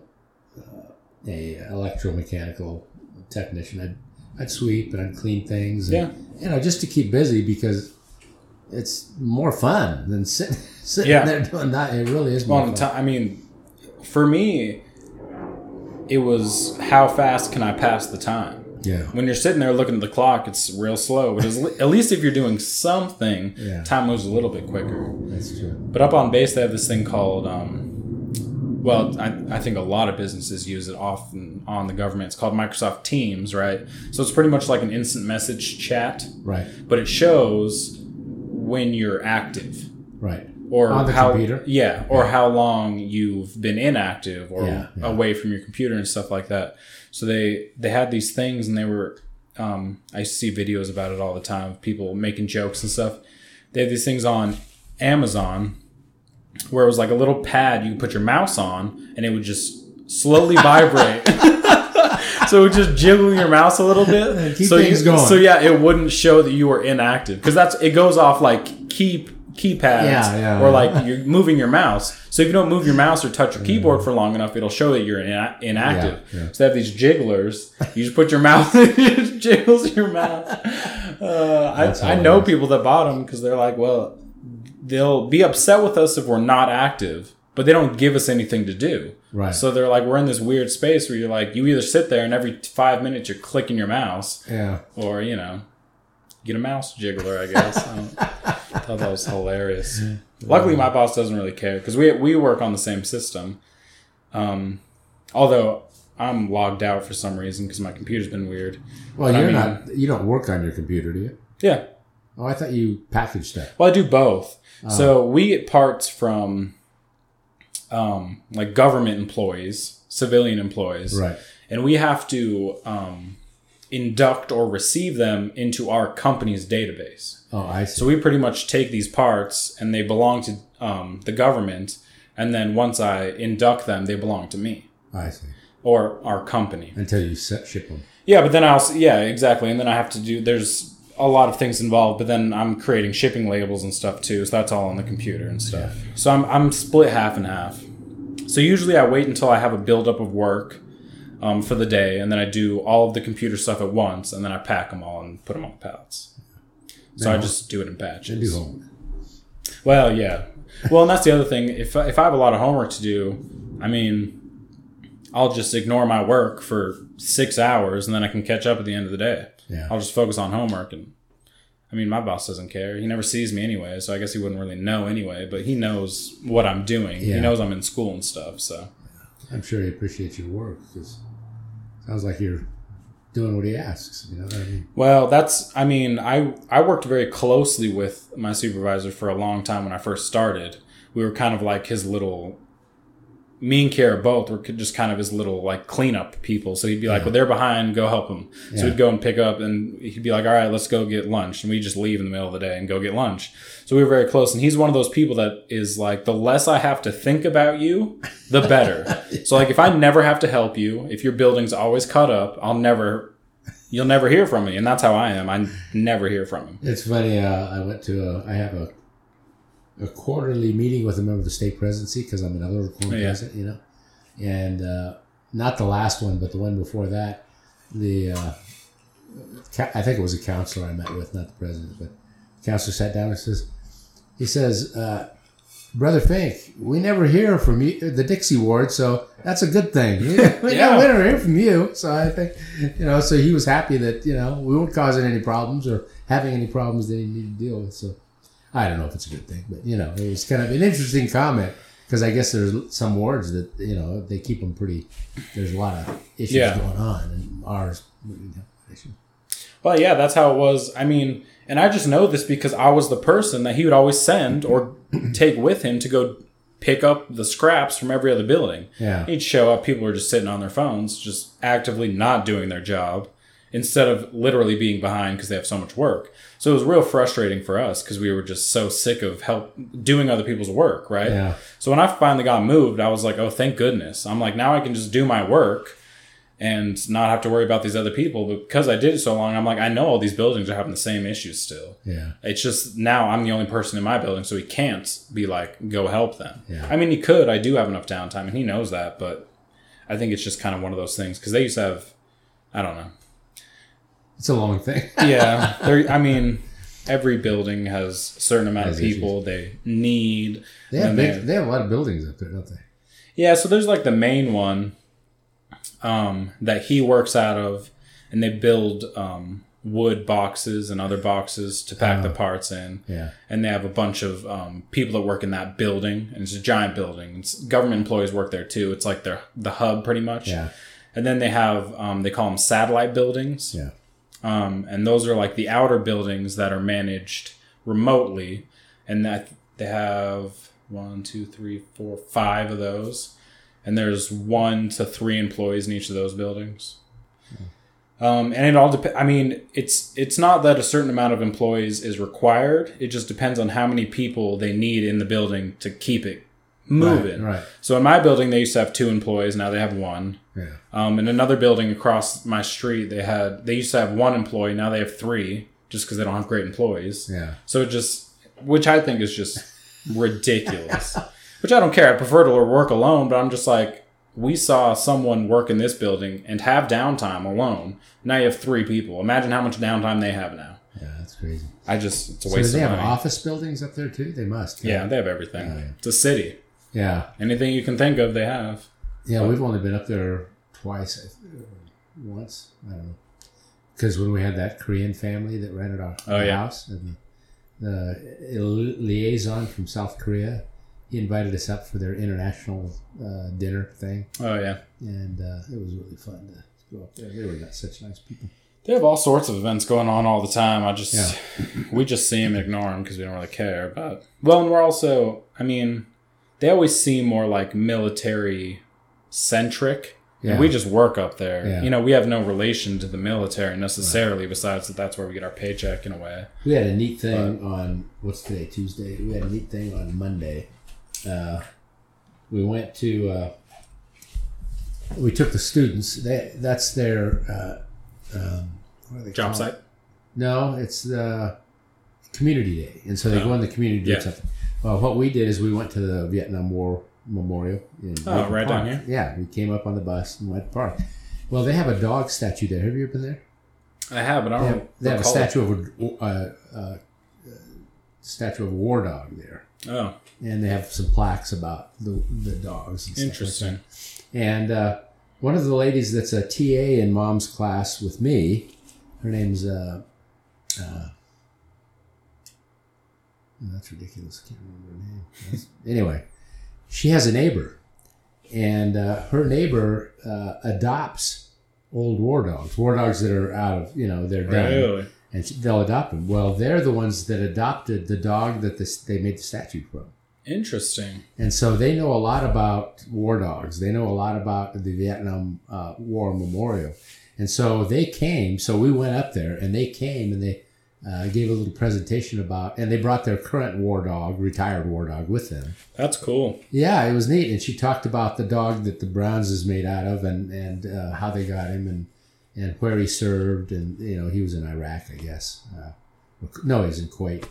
a electromechanical technician. I'd I'd sweep and I'd clean things. And, Yeah. you know, just to keep busy because it's more fun than sitting sitting Yeah. there doing that. It really is more Well, fun. I mean, for me, it was how fast can I pass the time? yeah, When you're sitting there looking at the clock, it's real slow. But at least if you're doing something, Yeah. time moves a little bit quicker. that's true. But up on base, they have this thing called, um, well, I, I think a lot of businesses use it often on the government. It's called Microsoft Teams, right? So it's pretty much like an instant message chat, Right, but it shows when you're active right. or On the how computer? yeah or how long you've been inactive or Yeah, yeah. away from your computer and stuff like that so they they had these things and they were um, i see videos about it all the time of people making jokes and stuff they have these things on amazon where it was like a little pad you could put your mouse on and it would just slowly vibrate so it would just jiggle your mouse a little bit Keep so things you, going. so yeah it wouldn't show that you were inactive because that's it goes off like keep keypads Yeah, yeah, or like you're moving your mouse. So if you don't move your mouse or touch your keyboard for long enough, it'll show that you're ina- inactive. Yeah. So they have these jigglers. You just put your just jiggles your mouth. Uh, I, I know people that bought them because they're like, well, they'll be upset with us if we're not active, but they don't give us anything to do. Right. So they're like, we're in this weird space where you're like, you either sit there and every five minutes you're clicking your mouse, Yeah. or you know, get a mouse jiggler. I guess. I, I thought that was hilarious. Luckily, my boss doesn't really care because we we work on the same system. Um, although I'm logged out for some reason because my computer's been weird. Well, But you're mean- not. You don't work on your computer, do you? Yeah. Oh, I thought you packaged that. Well, I do both. So we get parts from um, like government employees, civilian employees, Right. and we have to um, induct or receive them into our company's database. Oh, I see. So we pretty much take these parts and they belong to um, the government, and then once I induct them, they belong to me I see. or our company. Until you set, ship them. Yeah, but then I also yeah exactly, and then I have to do there's a lot of things involved, but then I'm creating shipping labels and stuff too, so that's all on the computer and stuff. So I'm I'm split half and half. So usually I wait until I have a buildup of work um, for the day, and then I do all of the computer stuff at once, and then I pack them all and put them on the pallets. So I just do it in batches. Well, yeah. Well, and that's the other thing. If if I have a lot of homework to do, I mean, I'll just ignore my work for six hours, and then I can catch up at the end of the day. Yeah. I'll just focus on homework, and I mean, my boss doesn't care. He never sees me anyway, so I guess he wouldn't really know anyway. But he knows what I'm doing. Yeah. He knows I'm in school and stuff. So I'm sure he appreciates your work because sounds like you're doing what he asks. You know what I mean? Well, that's I mean, I I worked very closely with my supervisor for a long time when I first started. We were kind of like his little me and Kara both were just kind of his little like cleanup people. So he'd be like, Yeah. "Well, they're behind. Go help them." So Yeah. we'd go and pick up, and he'd be like, "All right, let's go get lunch," and we just leave in the middle of the day and go get lunch. So we were very close, and he's one of those people that is like, the less I have to think about you, the better. so like, if I never have to help you, if your building's always cut up, I'll never. You'll never hear from me, and that's how I am. I never hear from him. It's funny. Uh, I went to a, I have a a quarterly meeting with a member of the stake presidency because I'm another quarter Yeah. president, you know, and uh, not the last one, but the one before that. The uh, I think it was a counselor I met with, not the president, but the counselor sat down and says, he says, uh, "Brother Fink, we never hear from you, the Dixie Ward, so that's a good thing. we, Yeah. we never hear from you, so I think, you know, so he was happy that you know we weren't causing any problems or having any problems that he needed to deal with. So I don't know if it's a good thing, but you know, it was kind of an interesting comment because I guess there's some wards that you know they keep them pretty. There's a lot of issues Yeah. going on, and ours. you know. Well, yeah, that's how it was. I mean, and I just know this because I was the person that he would always send or take with him to go pick up the scraps from every other building. Yeah. He'd show up, people were just sitting on their phones, just actively not doing their job instead of literally being behind because they have so much work. So it was real frustrating for us because we were just so sick of help doing other people's work, right? Yeah. So when I finally got moved, I was like, oh, thank goodness. I'm like, now I can just do my work and not have to worry about these other people. But because I did it so long, I'm like, I know all these buildings are having the same issues still. Yeah. It's just now I'm the only person in my building, so he can't be like, go help them. Yeah. I mean, he could. I do have enough downtime, and he knows that. But I think it's just kind of one of those things because they used to have, I don't know. It's a long thing. Yeah, there. I mean, every building has a certain amount of Has issues. people they need. They have big, they- they have a lot of buildings up there, don't they? Yeah, so there's like the main one um, that he works out of, and they build um, wood boxes and other boxes to pack the Oh. parts in. Yeah. And they have a bunch of um, people that work in that building, and it's a giant building. It's, government employees work there too. It's like their the hub pretty much. Yeah. And then they have um, they call them satellite buildings. Yeah. Um, and those are like the outer buildings that are managed remotely, and that they have one, two, three, four, five of those, and there's one to three employees in each of those buildings. Um, and it all depends. I mean, it's it's not that a certain amount of employees is required. It just depends on how many people they need in the building to keep it moving. Right. So in my building, they used to have two employees. Now they have one. Yeah. Um, in another building across my street, they had they used to have one employee. Now they have three, just because they don't have great employees. Yeah. So it just, which I think is just ridiculous. which I don't care. I prefer to work alone, but I'm just like, we saw someone work in this building and have downtime alone. Now you have three people. Imagine how much downtime they have now. Yeah. That's crazy. I just, it's a So do waste they of have money. office buildings up there too? They must. yeah, they have everything. Oh, yeah. It's a city. Yeah. Anything you can think of, they have. Yeah. We've only been up there twice. Once. I don't know. Because when we had that Korean family that rented our, Oh, our yeah. house, and the li- liaison from South Korea, he invited us up for their international uh, dinner thing, Oh yeah. and uh, it was really fun to go up there. They were not such nice people. They have all sorts of events going on all the time. I just Yeah. we just see them, ignore them because we don't really care. But well, and we're also, I mean, they always seem more like military centric. Yeah. And we just work up there. Yeah. You know, we have no relation to the military necessarily, besides that that's where we get our paycheck in a way. We had a neat thing on what's today Tuesday. We had a neat thing on Monday. Uh, we went to. Uh, we took the students. They, that's their. Uh, um, what are they Job site. No, it's the community day, and so they go Oh. in the community Yeah. something. Well, what we did is we went to the Vietnam War Memorial. In Oh, Lincoln right down Park. here? Yeah, we came up on the bus and went to park. Well, they have a dog statue there. Have you ever been there? I have, but I They don't. have, they have a recall it. statue of a uh, uh, statue of a war dog there, Oh, and they have some plaques about the the dogs. And stuff like interesting. And uh, one of the ladies that's a TA in Mom's class with me, her name's uh, uh, oh, that's ridiculous. I can't remember her name. That's- anyway, she has a neighbor, and uh, her neighbor uh, adopts old war dogs, war dogs that are out of you know they're done Really? and they'll adopt them. Well, they're the ones that adopted the dog that this, they made the statue from. Interesting. And so they know a lot about war dogs. They know a lot about the Vietnam uh, War Memorial. And so they came. So we went up there and they came and they uh, gave a little presentation about, and they brought their current war dog, retired war dog, with them. That's cool. Yeah, it was neat. And she talked about the dog that the Browns is made out of and, and uh, how they got him and, and where he served. And, you know, he was in Iraq, I guess. Uh, no, he's in Kuwait.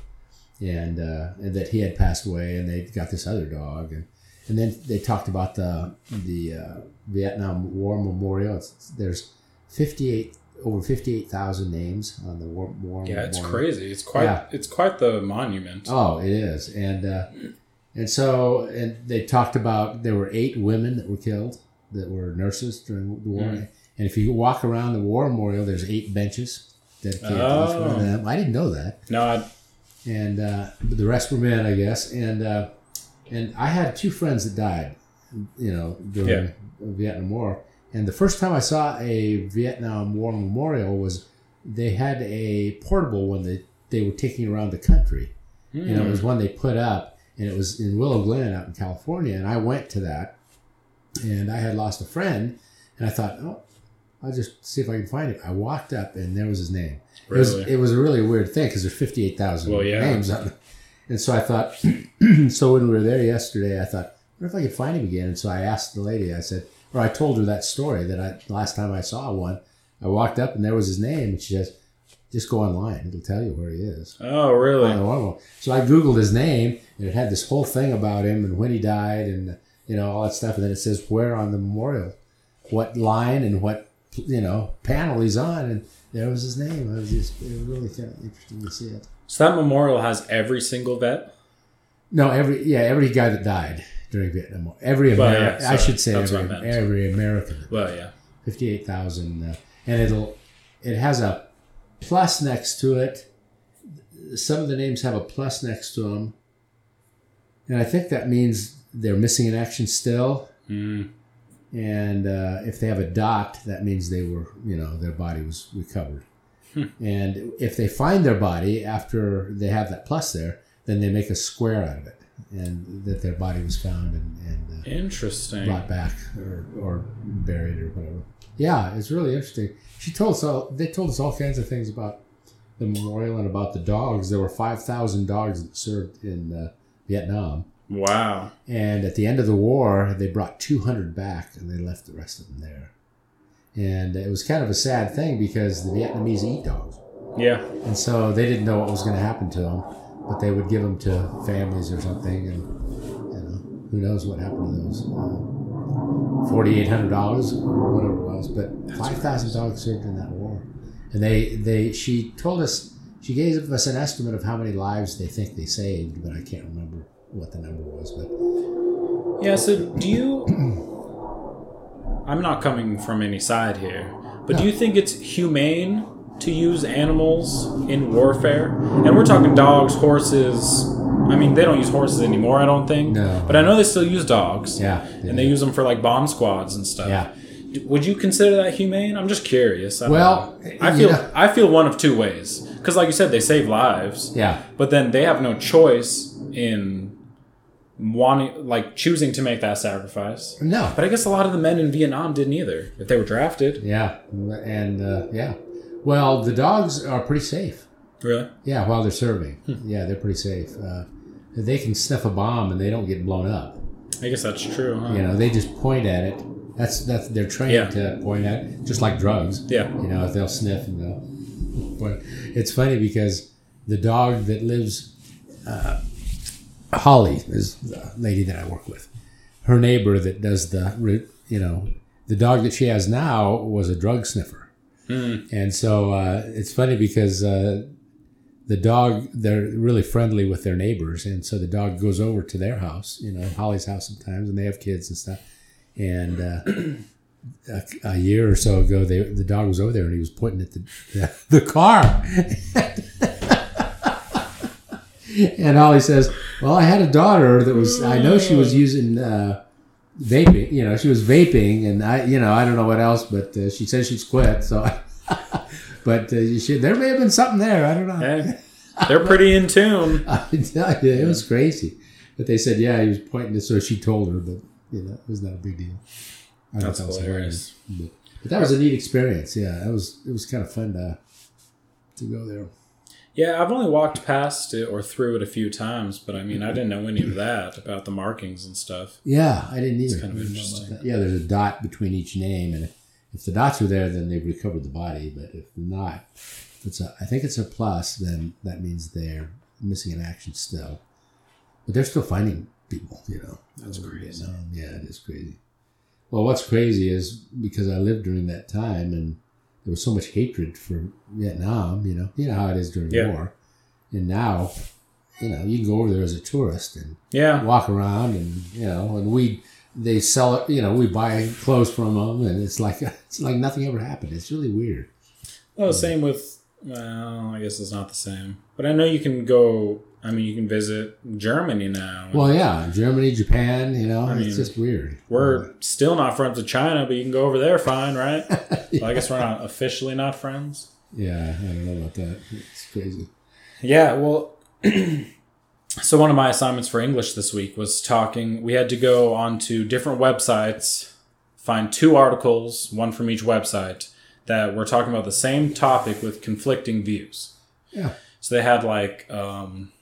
And, uh, and that he had passed away and they got this other dog. And, and then they talked about the, the uh, Vietnam War Memorial. It's, there's 58, over 58,000 names on the War, war Yeah, it's Memorial. crazy. It's quite. Yeah. It's quite the monument. Oh, it is, and uh, and so and they talked about there were eight women that were killed that were nurses during the war. Mhm. And if you walk around the war memorial, there's eight benches dedicated to each one of Oh. them. I didn't know that, No, I, and uh, the rest were men, I guess. And uh, and I had two friends that died, you know, during Yeah. the Vietnam War. And the first time I saw a Vietnam War memorial was they had a portable one that they were taking around the country. And it hmm. was one they put up, and it was in Willow Glen out in California. And I went to that, and I had lost a friend, and I thought, oh, I'll just see if I can find it. I walked up, and there was his name. It was Really? it was a really weird thing because there's fifty eight thousand Well, yeah. names on it. And so I thought, so when we were there yesterday, I thought, what if I could find him again? And so I asked the lady, I said, or I told her that story that I last time I saw one, I walked up and there was his name, and she says, just go online, it'll tell you where he is. Oh, really? on the one wall. So I googled his name, and it had this whole thing about him and when he died, and you know all that stuff. And then it says where on the memorial, what line and what you know panel he's on, and there was his name. It was just it was really kind of interesting to see it. So that memorial has every single vet. No, every yeah every guy that died during Vietnam War, every Well, American, yeah, I should say every every American, Well, yeah. fifty eight thousand, uh, and it'll it has a plus next to it. Some of the names have a plus next to them, and I think that means they're missing in action still. Mm. And uh, if they have a dot, that means they were, you know, their body was recovered. And if they find their body after they have that plus there, then they make a square out of it, and that their body was found and, and uh, Interesting. brought back or, or buried or whatever. Yeah, it's really interesting. She told us all. They told us all kinds of things about the memorial and about the dogs. There were five thousand dogs that served in uh, Vietnam, Wow. and at the end of the war, they brought two hundred back, and they left the rest of them there. And it was kind of a sad thing because the Vietnamese eat dogs, Yeah. and so they didn't know what was going to happen to them, but they would give them to families or something, and you know, who knows what happened to those. Uh, Forty-eight hundred dollars or whatever it was, but five thousand dogs served in that war, and they they she told us she gave us an estimate of how many lives they think they saved, but I can't remember what the number was. But Yeah, so do you. I'm not coming from any side here, but do you think it's humane to use animals in warfare? And we're talking dogs, horses. I mean, they don't use horses anymore, I don't think. No. But I know they still use dogs. yeah, And they use them for like bomb squads and stuff. yeah. Would you consider that humane? I'm just curious. I Well, know. I feel know- I feel one of two ways because, like you said, they save lives. Yeah. But then they have no choice in wanting, like, choosing to make that sacrifice. No. But I guess a lot of the men in Vietnam didn't either if they were drafted. Yeah. And uh, yeah. Well, the dogs are pretty safe. Really? Yeah, while they're serving. Hmm. Yeah, they're pretty safe. Uh, they can sniff a bomb and they don't get blown up. I guess that's true. Huh? You know, they just point at it. That's that's they're trained Yeah. to point at it, just like drugs. Yeah. You know, if they'll sniff and they'll. But it's funny because the dog that lives, uh, Holly is the lady that I work with. Her neighbor that does the, you know, the dog that she has now was a drug sniffer, and so uh, it's funny because uh, the dog they're really friendly with their neighbors, and so the dog goes over to their house, you know, Holly's house sometimes, and they have kids and stuff, and. Uh, a, a year or so ago, they, the dog was over there and he was pointing at the the, the car. and Holly says, "Well, I had a daughter that was. I know she was using uh, vaping. You know, she was vaping, and I, you know, I don't know what else, but uh, she says she's quit. So, but uh, she, there may have been something there. I don't know. Hey, they're pretty in tune. I tell you, it was crazy. But they said, yeah, he was pointing to. So she told her, but you know, it was not a big deal. I That's that was hilarious. But, but that was a neat experience. Yeah, that was it was kind of fun to to go there. Yeah, I've only walked past it or through it a few times, but I mean, I didn't know any of that about the markings and stuff. Yeah, I didn't either. It's kind of I didn't know about interesting. Yeah, there's a dot between each name, and if the dots are there, then they've recovered the body. But if not, if it's a, I think it's a plus, then that means they're missing in action still. But they're still finding people. You know, That's crazy. Yeah, it is crazy. Well, what's crazy is because I lived during that time, and there was so much hatred for Vietnam. You know, you know how it is during Yeah. war, and now, you know, you can go over there as a tourist and Yeah. walk around and you know and we they sell it you know we buy clothes from them and it's like it's like nothing ever happened it's really weird Well, same with. Well, I guess it's not the same, but I know you can go. I mean, you can visit Germany now. well yeah germany japan you know I it's mean, just weird We're still not friends with China, but you can go over there fine, right? well, I guess we're not officially not friends. Yeah, I don't know about that. It's crazy. Yeah, well, so one of my assignments for English this week was talking. We had to go onto different websites, find two articles, one from each website, that were talking about the same topic with conflicting views. Yeah. So they had like, um,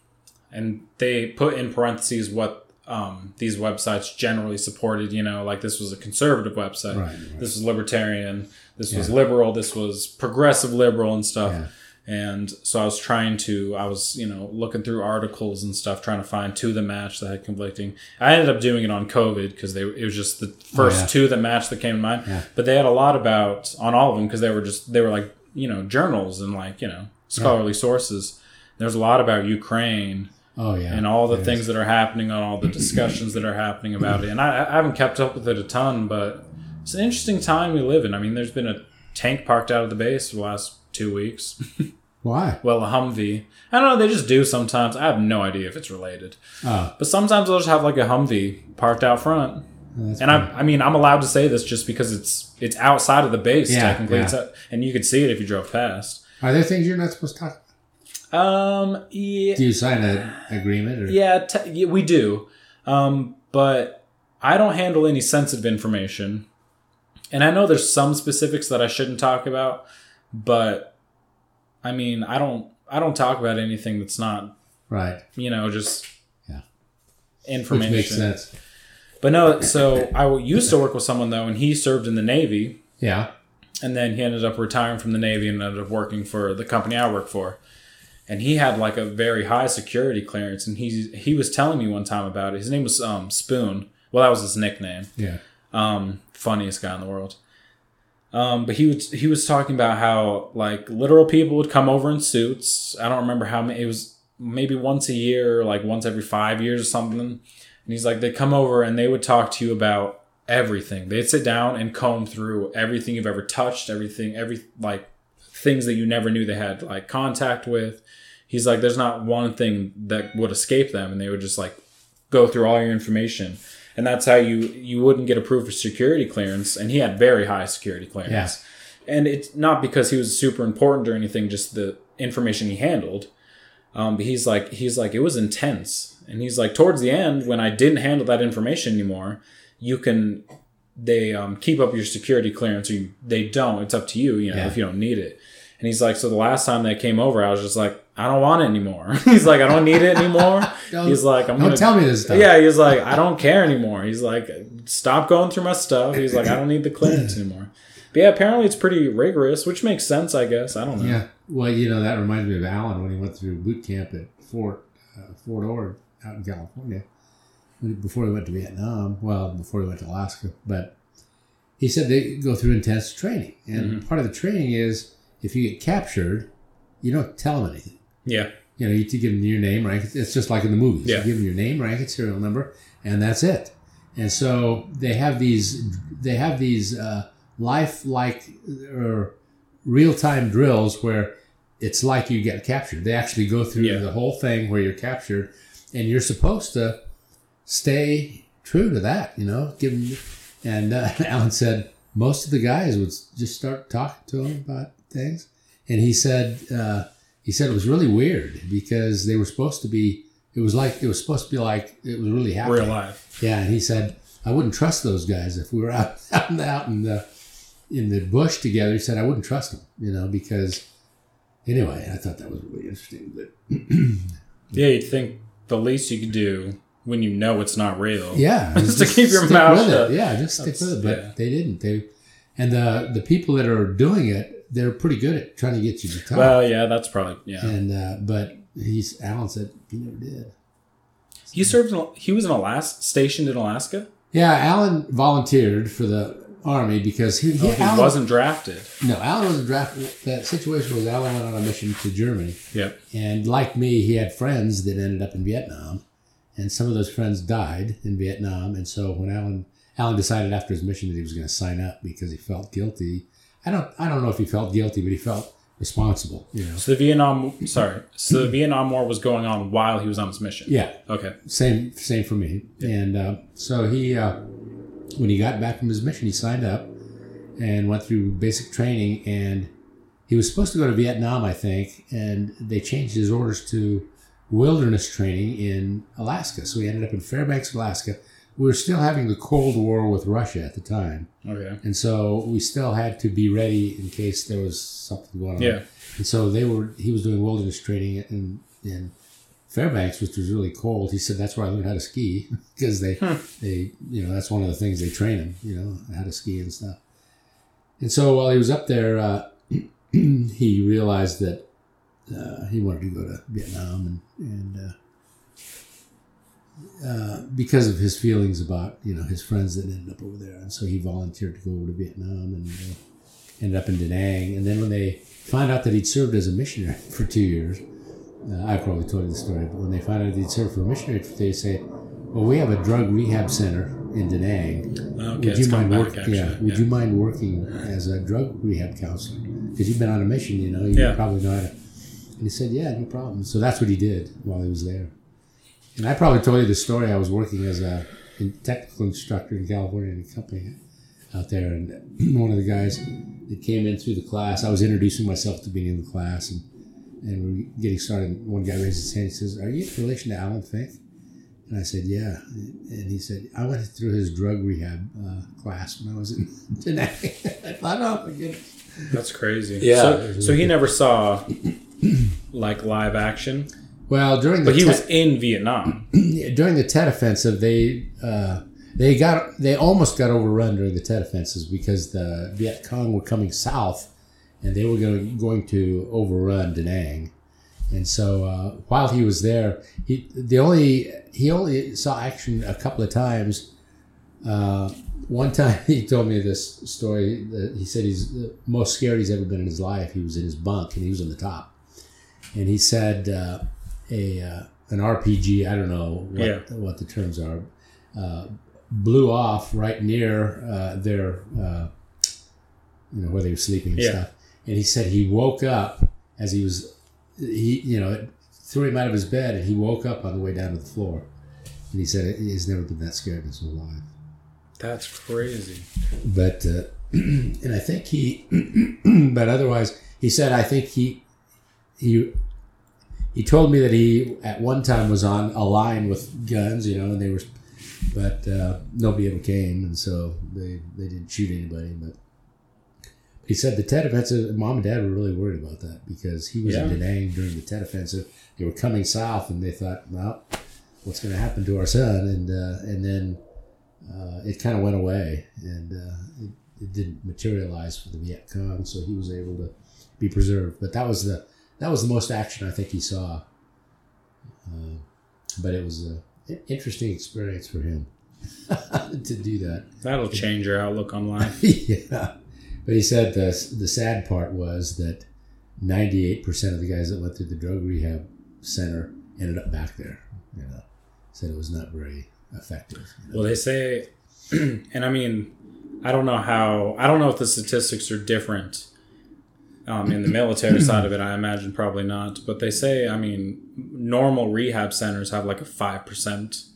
and they put in parentheses what um, these websites generally supported. You know, like this was a conservative website, Right. right. this was libertarian, this was liberal, this was progressive liberal and stuff. Yeah. And so I was trying to, I was, you know, looking through articles and stuff, trying to find two that matched that had conflicting. I ended up doing it on COVID because they, it was just the first Oh, yeah. two that matched that came to mind. Yeah. But they had a lot about on all of them because they were just, they were like, you know, journals and like, you know, scholarly sources. There's a lot about Ukraine Oh yeah. and all the things that are happening on all the discussions that are happening about it. And I, I haven't kept up with it a ton, but it's an interesting time we live in. I mean, there's been a tank parked out of the base for the last two weeks. Why? well, a Humvee. I don't know. They just do sometimes. I have no idea if it's related, Oh, but sometimes they'll just have like a Humvee parked out front. that's And I, I mean, I'm allowed to say this just because it's it's outside of the base Yeah, technically, yeah. And you could see it if you drove past. Are there things you're not supposed to talk? Um, yeah, Do you sign an agreement? Or? Yeah, te- yeah, we do. Um, but I don't handle any sensitive information. And I know there's some specifics that I shouldn't talk about, but I mean, I don't I don't talk about anything that's not, Right. you know, just Yeah. information. Which makes sense. But no, so I used to work with someone though and he served in the Navy Yeah. and then he ended up retiring from the Navy and ended up working for the company I work for. And he had like a very high security clearance, and he he was telling me one time about it. His name was um, Spoon. Well, that was his nickname. Yeah. Um, funniest guy in the world. Um, but he was he was talking about how like literal people would come over in suits. I don't remember how many. It was maybe once a year, like once every five years or something. And he's like, they'd come over and they would talk to you about everything. They'd sit down and comb through everything you've ever touched, everything, every like things that you never knew they had like contact with. He's like, there's not one thing that would escape them, and they would just like go through all your information. And that's how you you wouldn't get approved for security clearance. And he had very high security clearance. And it's not because he was super important or anything, just the information he handled. Um, but he's like, he's like, it was intense. And he's like, towards the end, when I didn't handle that information anymore, you can, they um, keep up your security clearance or you, they don't. It's up to you, you know, Yeah. if you don't need it. And he's like, so the last time they came over, I was just like, I don't want it anymore. he's like, I don't need it anymore. He's like, I'm Don't gonna tell me this stuff. yeah, he's like, I don't care anymore. He's like, stop going through my stuff. He's like, I don't need the clearance anymore. But yeah, apparently it's pretty rigorous, which makes sense, I guess. I don't know. Yeah. Well, you know, that reminds me of Alan when he went through boot camp at Fort uh, Fort Ord out in California before he went to Vietnam. Well, before he went to Alaska, but he said they go through intense training, and part of the training is if you get captured, you don't tell them anything. Yeah. You know, you to give them your name, rank. It's just like in the movies. Yeah. You give them your name, rank, and serial number, and that's it. And so they have these, they have these uh, life-like or real-time drills where it's like you get captured. They actually go through Yeah. the whole thing where you're captured, and you're supposed to stay true to that. You know, give them. And uh, Alan said most of the guys would just start talking to him about things, and he said uh, he said it was really weird because they were supposed to be. It was like it was supposed to be like it was really happening. Real life. Yeah, and he said I wouldn't trust those guys if we were out out, in the- out in the in the bush together. He said I wouldn't trust them, you know, because anyway, I thought that was really interesting. But Yeah, you'd think the least you could do when you know it's not real. yeah, Just to keep your mouth shut. Yeah, just stick That's- with it. But yeah. they didn't. They and the the people that are doing it, they're pretty good at trying to get you to talk. Well, yeah, that's probably yeah. and uh, but he's Alan said he never did. He served. In, he was in Alaska, stationed in Alaska. Yeah, Alan volunteered for the army because he, he, Oh, he Alan, wasn't drafted. No, Alan wasn't drafted. That situation was Alan went on a mission to Germany, Yep. and like me, he had friends that ended up in Vietnam, and some of those friends died in Vietnam. And so when Alan Alan decided after his mission that he was going to sign up because he felt guilty. I don't I don't know if he felt guilty, but he felt responsible. You know. So the Vietnam. Sorry. So the Vietnam War was going on while he was on his mission. Yeah, Okay. same same for me. And uh, so he, uh, when he got back from his mission, he signed up and went through basic training. And he was supposed to go to Vietnam, I think, and they changed his orders to wilderness training in Alaska. So he ended up in Fairbanks, Alaska. We were still having the Cold War with Russia at the time, Okay. and so we still had to be ready in case there was something going on. Yeah. And so they were. He was doing wilderness training in in Fairbanks, which was really cold. He said that's where I learned how to ski because they they you know that's one of the things they train him. You know how to ski and stuff. And so while he was up there, uh, he realized that uh, he wanted to go to Vietnam and and. Uh, uh, because of his feelings about you know his friends that ended up over there, and so he volunteered to go over to Vietnam and uh, ended up in Da Nang. And then when they found out that he'd served as a missionary for two years, uh, I probably told you the story, but when they found out he'd served for a missionary, they say, "Well, we have a drug rehab center in Da Nang. Okay. would you mind come work, back, actually. Yeah, would you mind working as a drug rehab counselor? Because you've been on a mission, you know, you Yeah. probably know how to." And he said, "Yeah, no problem." So that's what he did while he was there. And I probably told you the story. I was working as a technical instructor in California in a company out there, and one of the guys that came in through the class, I was introducing myself at the beginning of the class, and and we were getting started. One guy raised his hand. He says, "Are you in relation to Alan Fink?" And I said, "Yeah." And he said, "I went through his drug rehab uh, class when I was in Da Nang." I thought, "Oh my goodness." That's crazy. Yeah. So, so he never saw like live action, Well, during the but he te- was in Vietnam. during the Tet Offensive, they uh, they got they almost got overrun during the Tet Offensives because the Viet Cong were coming south, and they were going going to overrun Da Nang, and so uh, while he was there, he the only he only saw action a couple of times. Uh, one time he told me this story. That he said he's the most scared he's ever been in his life. He was in his bunk and he was on the top, and he said uh, a uh, an RPG. I don't know what, Yeah. what the terms are. Uh, blew off right near uh, their uh, you know where they were sleeping and Yeah. stuff. And he said he woke up as he was he you know it threw him out of his bed and he woke up on the way down to the floor. And he said he's never been that scared in his whole life That's crazy. but uh, and I think he, but otherwise, he said I think he he he told me that he at one time was on a line with guns, you know, and they were, but uh, nobody ever came, and so they they didn't shoot anybody. But he said the Tet offensive, mom and dad were really worried about that because he was in Yeah. Da Nang during the Tet offensive. They were coming south, and they thought, well, what's going to happen to our son? And uh, and then uh, it kind of went away and uh, it, it didn't materialize for the Viet Cong, so he was able to be preserved. But that was the that was the most action I think he saw. Uh, but it was an interesting experience for him to do that. That'll change your outlook on life. yeah, but he said the the sad part was that ninety eight percent of the guys that went through the drug rehab center ended up back there. You know, said it was not very effective. you know. Well, they say, and I mean, I don't know how, I don't know if the statistics are different um, in the military side of it. I imagine probably not. But they say, I mean, normal rehab centers have like a 5%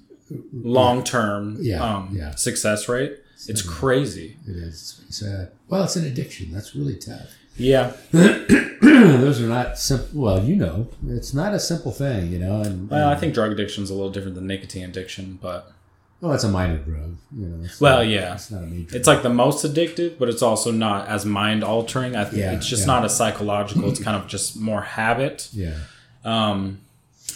long term Yeah, um, yeah. success rate. It's crazy. It is. It's. Well, it's an addiction. That's really tough. Yeah. Those are not simple. Well, you know, it's not a simple thing, you know. And Well, I think drug addiction is a little different than nicotine addiction, but well, it's a minor drug, you know. Well, not- yeah. it's not a major. it's like the most addictive, but it's also not as mind altering. I think Yeah, it's just yeah. not a psychological. It's kind of just more habit. yeah, Um,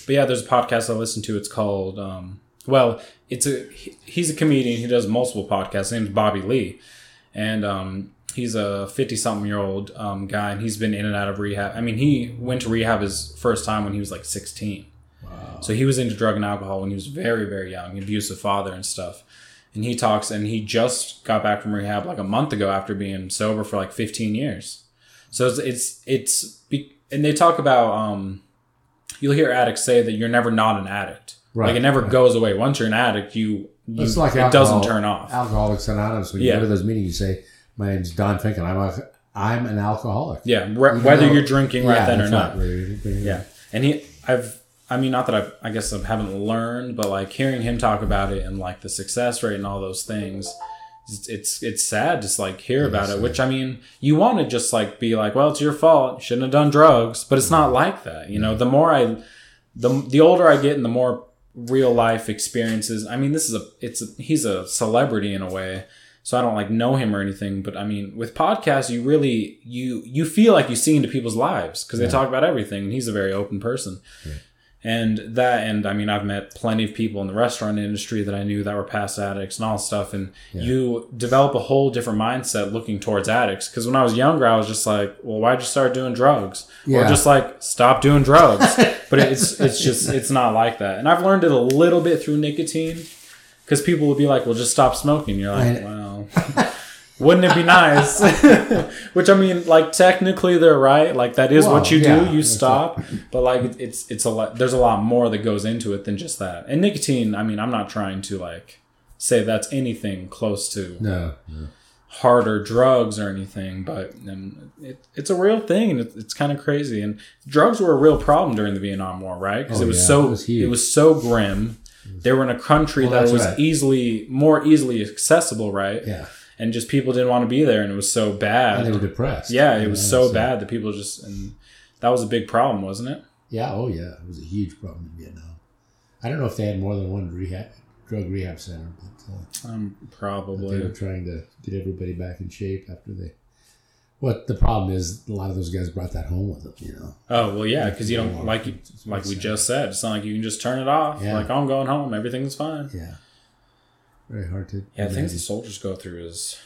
but yeah, there's a podcast I listen to. It's called, um, well, it's a he- he's a comedian. He does multiple podcasts. His name's Bobby Lee, and um, he's a 50 something year old um, guy, and he's been in and out of rehab. I mean, he went to rehab his first time when he was like 16. Wow. So he was into drug and alcohol when he was very, very young, abusive father and stuff. And he talks, and he just got back from rehab like a month ago after being sober for like 15 years. So it's, it's, it's and they talk about, um, you'll hear addicts say that you're never not an addict. Right, Like it never right. goes away. Once you're an addict, you, you It's like it alcohol- doesn't turn off. Alcoholics Anonymous. When you Yeah. go to those meetings, you say, "My name's Don Fink, and I'm a, I'm an alcoholic." yeah, re- whether though- you're drinking right Yeah, then or not. right. Yeah, and he, I've, I mean, not that I've, I guess I haven't learned, but like hearing him talk about it and like the success rate and all those things, it's it's, it's sad just like hear about it. Which I mean, you want to just like be like, well, it's your fault. You shouldn't have done drugs, but it's not like that. You know, the more I, the the older I get, and the more real life experiences. I mean, this is a it's a, he's a celebrity in a way. So I don't like know him or anything, but I mean, with podcasts, you really you you feel like you see into people's lives because they talk about everything, and he's a very open person. And that, and I mean, I've met plenty of people in the restaurant industry that I knew that were past addicts and all stuff. And you develop a whole different mindset looking towards addicts. Because when I was younger, I was just like, well, why'd you start doing drugs? Or just like, stop doing drugs. but it's, it's just, it's not like that. And I've learned it a little bit through nicotine. Because people will be like, well, just stop smoking. You're like, I- well, wouldn't it be nice? Which I mean, like technically they're right. Like that is what Well, you do. you stop. But like it's it's a lot. There's a lot more that goes into it than just that. And nicotine. I mean, I'm not trying to like say that's anything close to No, no. harder drugs or anything, but um, it, it's a real thing, and it, it's kind of crazy. And drugs were a real problem during the Vietnam War, right? Because Oh, it was yeah, so it was it was so grim. They were in a country Well, that was right. easily more easily accessible, right? Yeah, And just people didn't want to be there, and it was so bad. and they were depressed. Yeah, it was know, so bad that people just and that was a big problem, wasn't it? Yeah, oh yeah, it was a huge problem in Vietnam. I don't know if they had more than one rehab drug rehab center, but uh, Um, they were trying to get everybody back in shape after they. What the problem is, a lot of those guys brought that home with them. You know. Oh well, yeah, because you don't like you like we just said. It's not like you can just turn it off. Yeah. Like I'm going home, everything's fine. Yeah. Very hard to. Yeah, things the soldiers go through is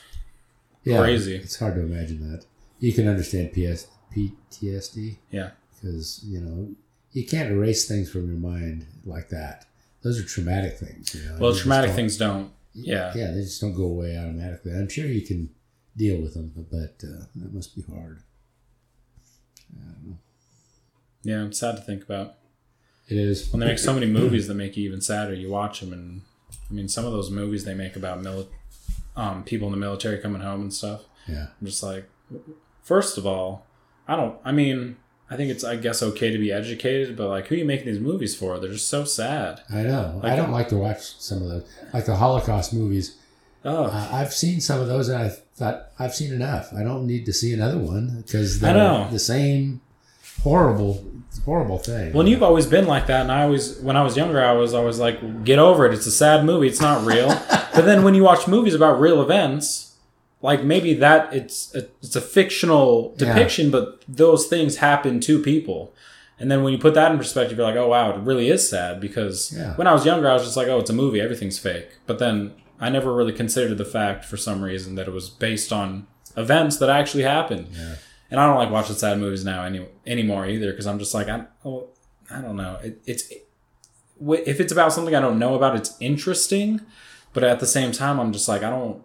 Yeah, crazy. It's hard to imagine that. You can understand PS, PTSD yeah, because you know you can't erase things from your mind like that. Those are traumatic things. You know? well, traumatic don't- things don't. Yeah, Yeah, they just don't go away automatically. I'm sure you can deal with them, but uh, that must be hard. yeah. It's sad to think about It is. when they make so many movies that make you even sadder. You watch them, and I mean, some of those movies they make about mili- um, people in the military coming home and stuff. Yeah. I'm just like, first of all, I don't. I mean, I think it's I guess okay to be educated, but like, who are you making these movies for? They're just so sad. I know. Like- I don't like to watch some of those, like the Holocaust movies. Oh, Uh, I've seen some of those, and I thought I've seen enough. I don't need to see another one because they're the same horrible, horrible thing. well, and you've always been like that, and I always, when I was younger, I was always like, get over it. It's a sad movie. It's not real. but then when you watch movies about real events, like maybe that it's a, it's a fictional Yeah. depiction, but those things happen to people. And then when you put that in perspective, you're like, oh wow, it really is sad because Yeah. when I was younger, I was just like, oh, it's a movie, everything's fake. But then I never really considered the fact for some reason that it was based on events that actually happened. Yeah. And I don't like watching sad movies now any anymore either because I'm just like, I, oh, I don't know. It, it's wi- if it's about something I don't know about, it's interesting. But at the same time, I'm just like, I don't.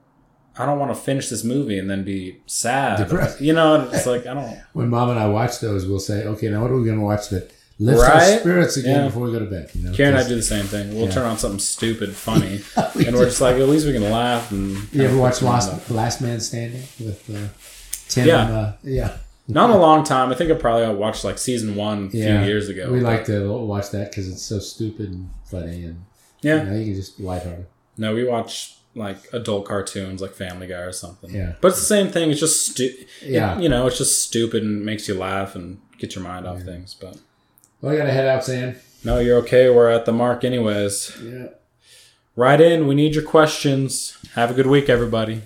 I don't want to finish this movie and then be sad. Depressed. You know, it's like I don't. when Mom and I watch those, we'll say, "Okay, now what are we going to watch that lifts our spirits again Yeah. before we go to bed?" You know, Karen and I do the same thing. We'll Yeah. turn on something stupid, funny, We and we're just like, at least we can laugh. And You ever watch Last Last Man Standing with uh, Tim? Yeah. Uh, yeah. Not a long time. I think I probably watched like season one a Yeah. few years ago. We but- like to watch that because it's so stupid and funny, and Yeah. you know, you can just lighthearted. No, we watch like adult cartoons like Family Guy or something. Yeah. But it's the same thing. It's just stu- Yeah. You know, it's just stupid and makes you laugh and get your mind off things. But Well, I got to head out, Sam. no, you're okay. We're at the mark anyways. Yeah. Write in. We need your questions. Have a good week, everybody.